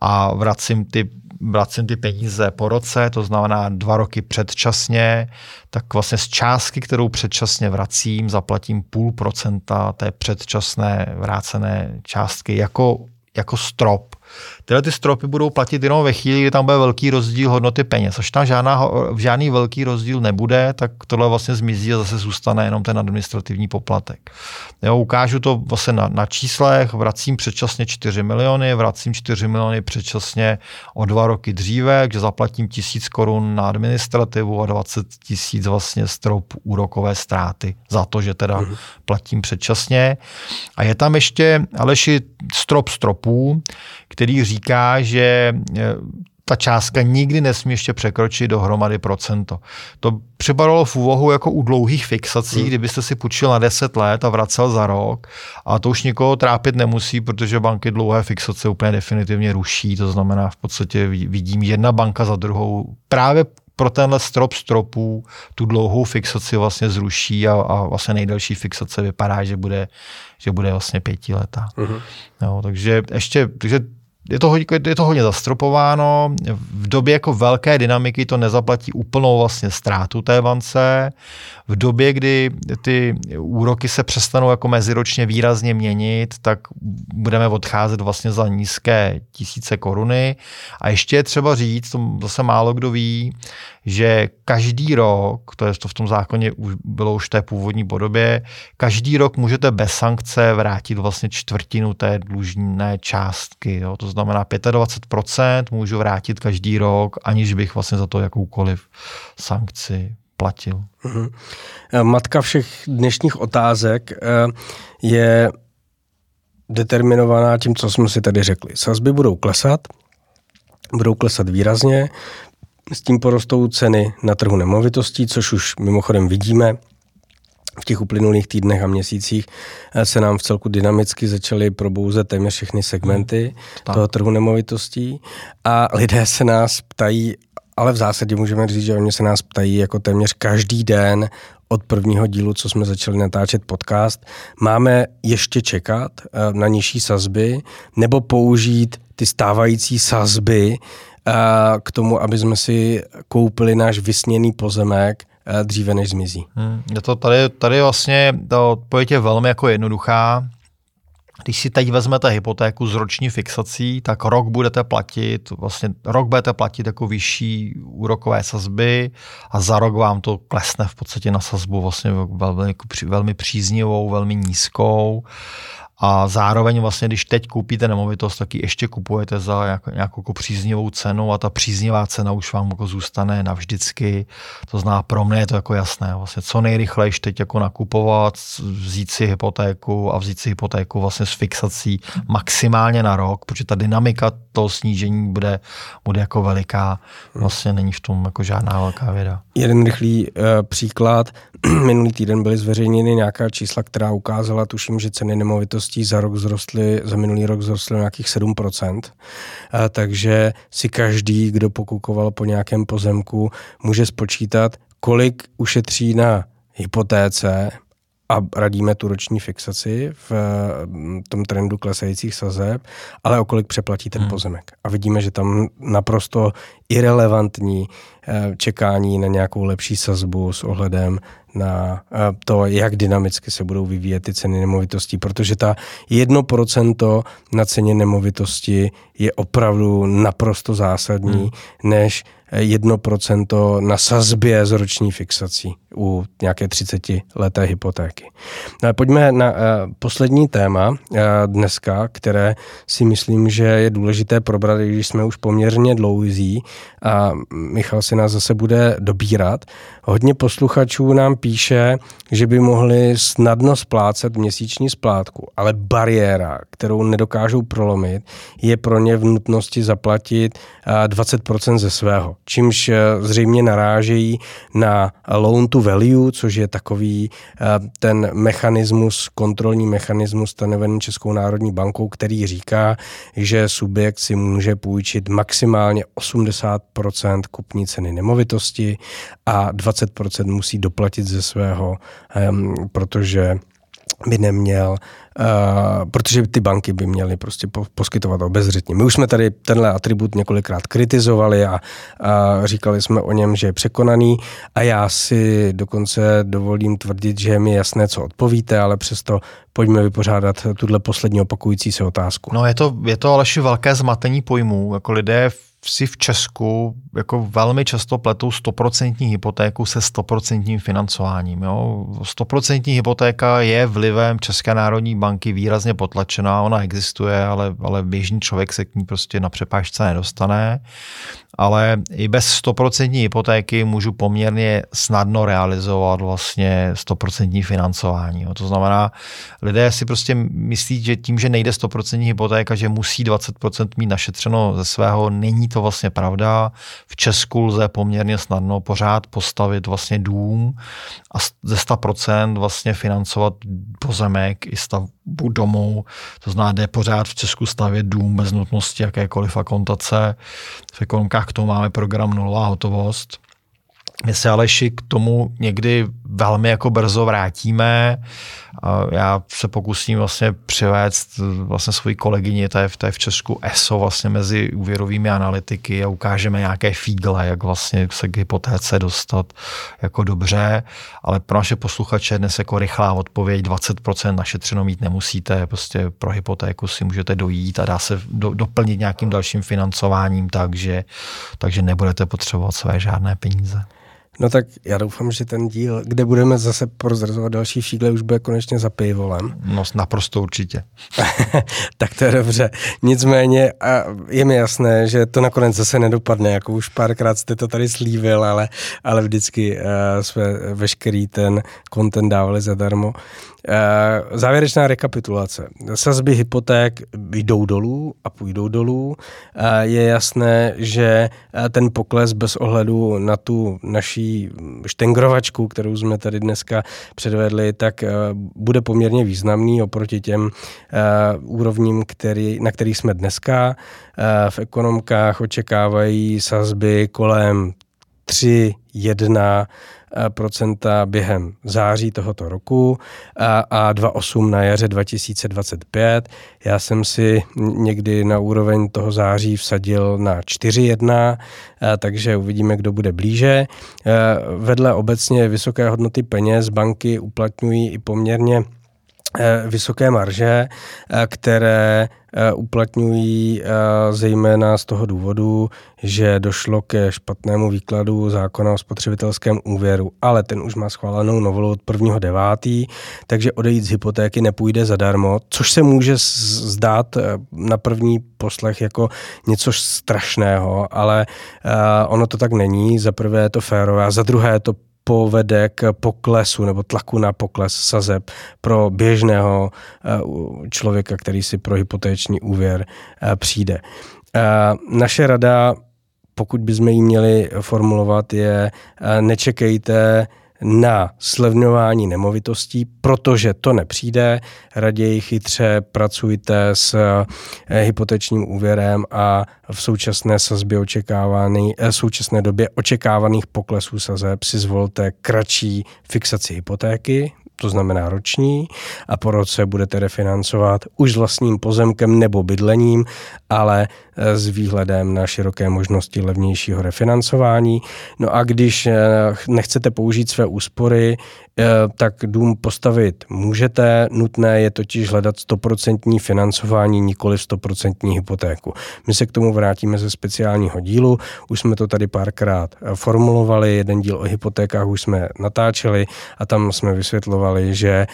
a vracím ty, vracím ty peníze po roce, to znamená dva roky předčasně, tak vlastně z částky, kterou předčasně vracím, zaplatím půl procenta té předčasné vrácené částky jako, jako strop. Tyhle ty stropy budou platit jenom ve chvíli, kdy tam bude velký rozdíl hodnoty peněz. Až tam žádná, žádný velký rozdíl nebude, tak tohle vlastně zmizí a zase zůstane jenom ten administrativní poplatek. Jo, ukážu to vlastně na, na číslech, vracím předčasně 4 miliony, vracím 4 miliony předčasně o dva roky dříve, kde zaplatím tisíc korun na administrativu a 20 tisíc vlastně strop úrokové ztráty za to, že teda mm-hmm. platím předčasně. A je tam ještě, Aleši, strop stropů, který říká, že e, ta částka nikdy nesmí ještě překročit dohromady procento. To připadalo v úvahu jako u dlouhých fixací, hmm. kdybyste si půjčil na 10 let a vracel za rok. A to už nikoho trápit nemusí, protože banky dlouhé fixace úplně definitivně ruší. To znamená, v podstatě vidím jedna banka za druhou právě pro tenhle strop stropů tu dlouhou fixaci vlastně zruší a, a vlastně nejdelší fixace vypadá, že bude, že bude vlastně pětiletá. Uh-huh. No, takže ještě, takže je to, je to hodně zastropováno. V době jako velké dynamiky to nezaplatí úplnou vlastně ztrátu té bance. V době, kdy ty úroky se přestanou jako meziročně výrazně měnit, tak budeme odcházet vlastně za nízké tisíce koruny. A ještě je třeba říct, to zase málo kdo ví, že každý rok, to je to v tom zákoně už bylo už v té původní podobě, každý rok můžete bez sankce vrátit vlastně čtvrtinu té dlužné částky. Jo? To znamená 25% můžu vrátit každý rok, aniž bych vlastně za to jakoukoliv sankci platil. Mhm. Matka všech dnešních otázek eh, je determinovaná tím, co jsme si tady řekli. Sazby budou klesat, budou klesat výrazně, s tím porostou ceny na trhu nemovitostí, což už mimochodem vidíme. V těch uplynulých týdnech a měsících eh, se nám v celku dynamicky začaly probouzet téměř všechny segmenty hmm, tak. toho trhu nemovitostí a lidé se nás ptají, ale v zásadě můžeme říct, že oni se nás ptají jako téměř každý den od prvního dílu, co jsme začali natáčet podcast. Máme ještě čekat eh, na nižší sazby nebo použít ty stávající sazby k tomu, aby jsme si koupili náš vysněný pozemek dříve, než zmizí. Hmm, je to tady, tady vlastně, ta odpověď je velmi jako jednoduchá. Když si teď vezmete hypotéku s roční fixací, tak rok budete platit, vlastně rok budete platit jako vyšší úrokové sazby a za rok vám to klesne v podstatě na sazbu vlastně velmi, jako velmi příznivou, velmi nízkou a zároveň vlastně, když teď koupíte nemovitost, tak ji ještě kupujete za nějakou, nějakou jako příznivou cenu a ta příznivá cena už vám jako zůstane navždycky. To zná pro mě je to jako jasné. Vlastně co nejrychleji teď jako nakupovat, vzít si hypotéku a vzít si hypotéku vlastně s fixací maximálně na rok, protože ta dynamika toho snížení bude, bude jako veliká. Vlastně není v tom jako žádná velká věda. Jeden rychlý uh, příklad. minulý týden byly zveřejněny nějaká čísla, která ukázala, tuším, že ceny nemovitostí za rok vzrostly, za minulý rok vzrostly nějakých 7%. A, takže si každý, kdo pokukoval po nějakém pozemku, může spočítat, kolik ušetří na hypotéce, a radíme tu roční fixaci v mm, tom trendu klesajících sazeb, ale o kolik přeplatí ten hmm. pozemek. A vidíme, že tam naprosto irrelevantní eh, čekání na nějakou lepší sazbu s ohledem na eh, to, jak dynamicky se budou vyvíjet ty ceny nemovitostí, protože ta jedno procento na ceně nemovitosti je opravdu naprosto zásadní, hmm. než 1% na sazbě z roční fixací u nějaké 30 leté hypotéky. No pojďme na uh, poslední téma uh, dneska, které si myslím, že je důležité probrat, když jsme už poměrně dlouhý a Michal si nás zase bude dobírat. Hodně posluchačů nám píše, že by mohli snadno splácet měsíční splátku, ale bariéra, kterou nedokážou prolomit, je pro ně v nutnosti zaplatit 20% ze svého, čímž zřejmě narážejí na loan to value, což je takový ten mechanismus, kontrolní mechanismus stanovený Českou národní bankou, který říká, že subjekt si může půjčit maximálně 80% kupní ceny nemovitosti a 20% musí doplatit ze svého, protože by neměl, uh, protože ty banky by měly prostě po, poskytovat obezřetně. My už jsme tady tenhle atribut několikrát kritizovali a, a říkali jsme o něm, že je překonaný a já si dokonce dovolím tvrdit, že je mi jasné, co odpovíte, ale přesto pojďme vypořádat tuhle poslední opakující se otázku. No je to, je to aleši velké zmatení pojmů, jako lidé si v Česku jako velmi často pletou stoprocentní hypotéku se stoprocentním financováním. Stoprocentní hypotéka je vlivem České národní banky výrazně potlačená, ona existuje, ale, ale běžný člověk se k ní prostě na přepážce nedostane ale i bez 100% hypotéky můžu poměrně snadno realizovat vlastně 100% financování. To znamená, lidé si prostě myslí, že tím, že nejde 100% hypotéka, že musí 20% mít našetřeno ze svého, není to vlastně pravda. V Česku lze poměrně snadno pořád postavit vlastně dům a ze 100% vlastně financovat pozemek i stavbu domů. To znamená, jde pořád v Česku stavět dům bez nutnosti jakékoliv akontace. V ekonomkách k tomu máme program nulová hotovost. My se Aleši k tomu někdy velmi jako brzo vrátíme. Já se pokusím vlastně přivést vlastně svoji kolegyni, to je, to je v Česku ESO vlastně mezi úvěrovými analytiky a ukážeme nějaké fígle, jak vlastně se k hypotéce dostat jako dobře, ale pro naše posluchače dnes jako rychlá odpověď, 20% našetřeno mít nemusíte, prostě pro hypotéku si můžete dojít a dá se do, doplnit nějakým dalším financováním, takže, takže nebudete potřebovat své žádné peníze. No tak já doufám, že ten díl, kde budeme zase prozrazovat další fígle, už bude konečně za pivolem. No naprosto určitě. tak to je dobře. Nicméně a je mi jasné, že to nakonec zase nedopadne, jako už párkrát jste to tady slívil, ale, ale vždycky uh, jsme veškerý ten content dávali zadarmo. Eh, závěrečná rekapitulace. Sazby hypoték jdou dolů a půjdou dolů. Eh, je jasné, že eh, ten pokles bez ohledu na tu naší štengrovačku, kterou jsme tady dneska předvedli, tak bude poměrně významný oproti těm úrovním, který, na kterých jsme dneska. V ekonomkách očekávají sazby kolem 3, 1, procenta během září tohoto roku a, a 2,8 na jaře 2025. Já jsem si někdy na úroveň toho září vsadil na 4,1, takže uvidíme, kdo bude blíže. Vedle obecně vysoké hodnoty peněz banky uplatňují i poměrně Eh, vysoké marže, eh, které eh, uplatňují zejména z toho důvodu, že došlo ke špatnému výkladu zákona o spotřebitelském úvěru, ale ten už má schválenou novelu od 1.9., takže odejít z hypotéky nepůjde zadarmo, což se může zdát na první poslech jako něco strašného, ale ono to tak není. Za prvé je to férové a za druhé je to povede k poklesu nebo tlaku na pokles sazeb pro běžného eh, člověka, který si pro hypotéční úvěr eh, přijde. Eh, naše rada, pokud bychom ji měli formulovat, je nečekejte na slevňování nemovitostí, protože to nepřijde. Raději chytře pracujte s eh, hypotečním úvěrem a v současné sazbě očekávaný, eh, současné době očekávaných poklesů sazeb si zvolte kratší fixaci hypotéky, to znamená roční, a po roce budete refinancovat už s vlastním pozemkem nebo bydlením, ale s výhledem na široké možnosti levnějšího refinancování. No a když eh, nechcete použít své úspory, eh, tak dům postavit můžete, nutné je totiž hledat 100% financování, nikoli 100% hypotéku. My se k tomu vrátíme ze speciálního dílu, už jsme to tady párkrát formulovali, jeden díl o hypotékách už jsme natáčeli a tam jsme vysvětlovali, že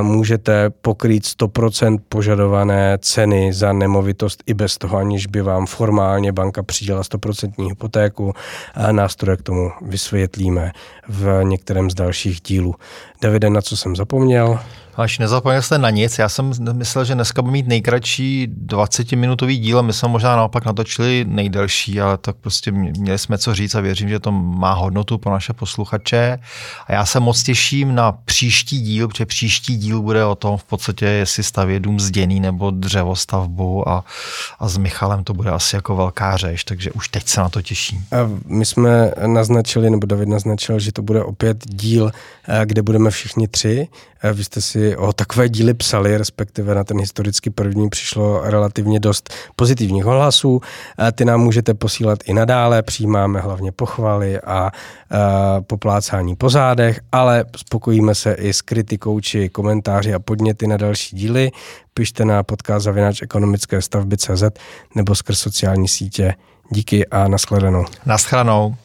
můžete pokrýt 100% požadované ceny za nemovitost i bez toho, aniž by vám formálně banka přiděla 100% hypotéku. A nástroje k tomu vysvětlíme v některém z dalších dílů. Davide, na co jsem zapomněl? Až nezapomněl jste na nic. Já jsem myslel, že dneska budu mít nejkratší 20-minutový díl my jsme možná naopak natočili nejdelší, ale tak prostě měli jsme co říct a věřím, že to má hodnotu pro naše posluchače. A já se moc těším na příští díl, protože příští díl bude o tom v podstatě, jestli stavět dům zděný nebo dřevostavbu a, a s Michalem to bude asi jako velká řeš, takže už teď se na to těším. A my jsme naznačili, nebo David naznačil, že to bude opět díl, eh, kde budeme všichni tři. Eh, vy jste si o takové díly psali, respektive na ten historicky první přišlo relativně dost pozitivních hlasů. Ty nám můžete posílat i nadále, přijímáme hlavně pochvaly a poplácání po zádech, ale spokojíme se i s kritikou či komentáři a podněty na další díly. Pište na podcast zavináč ekonomické stavby CZ nebo skrz sociální sítě. Díky a nashledanou. Nashledanou.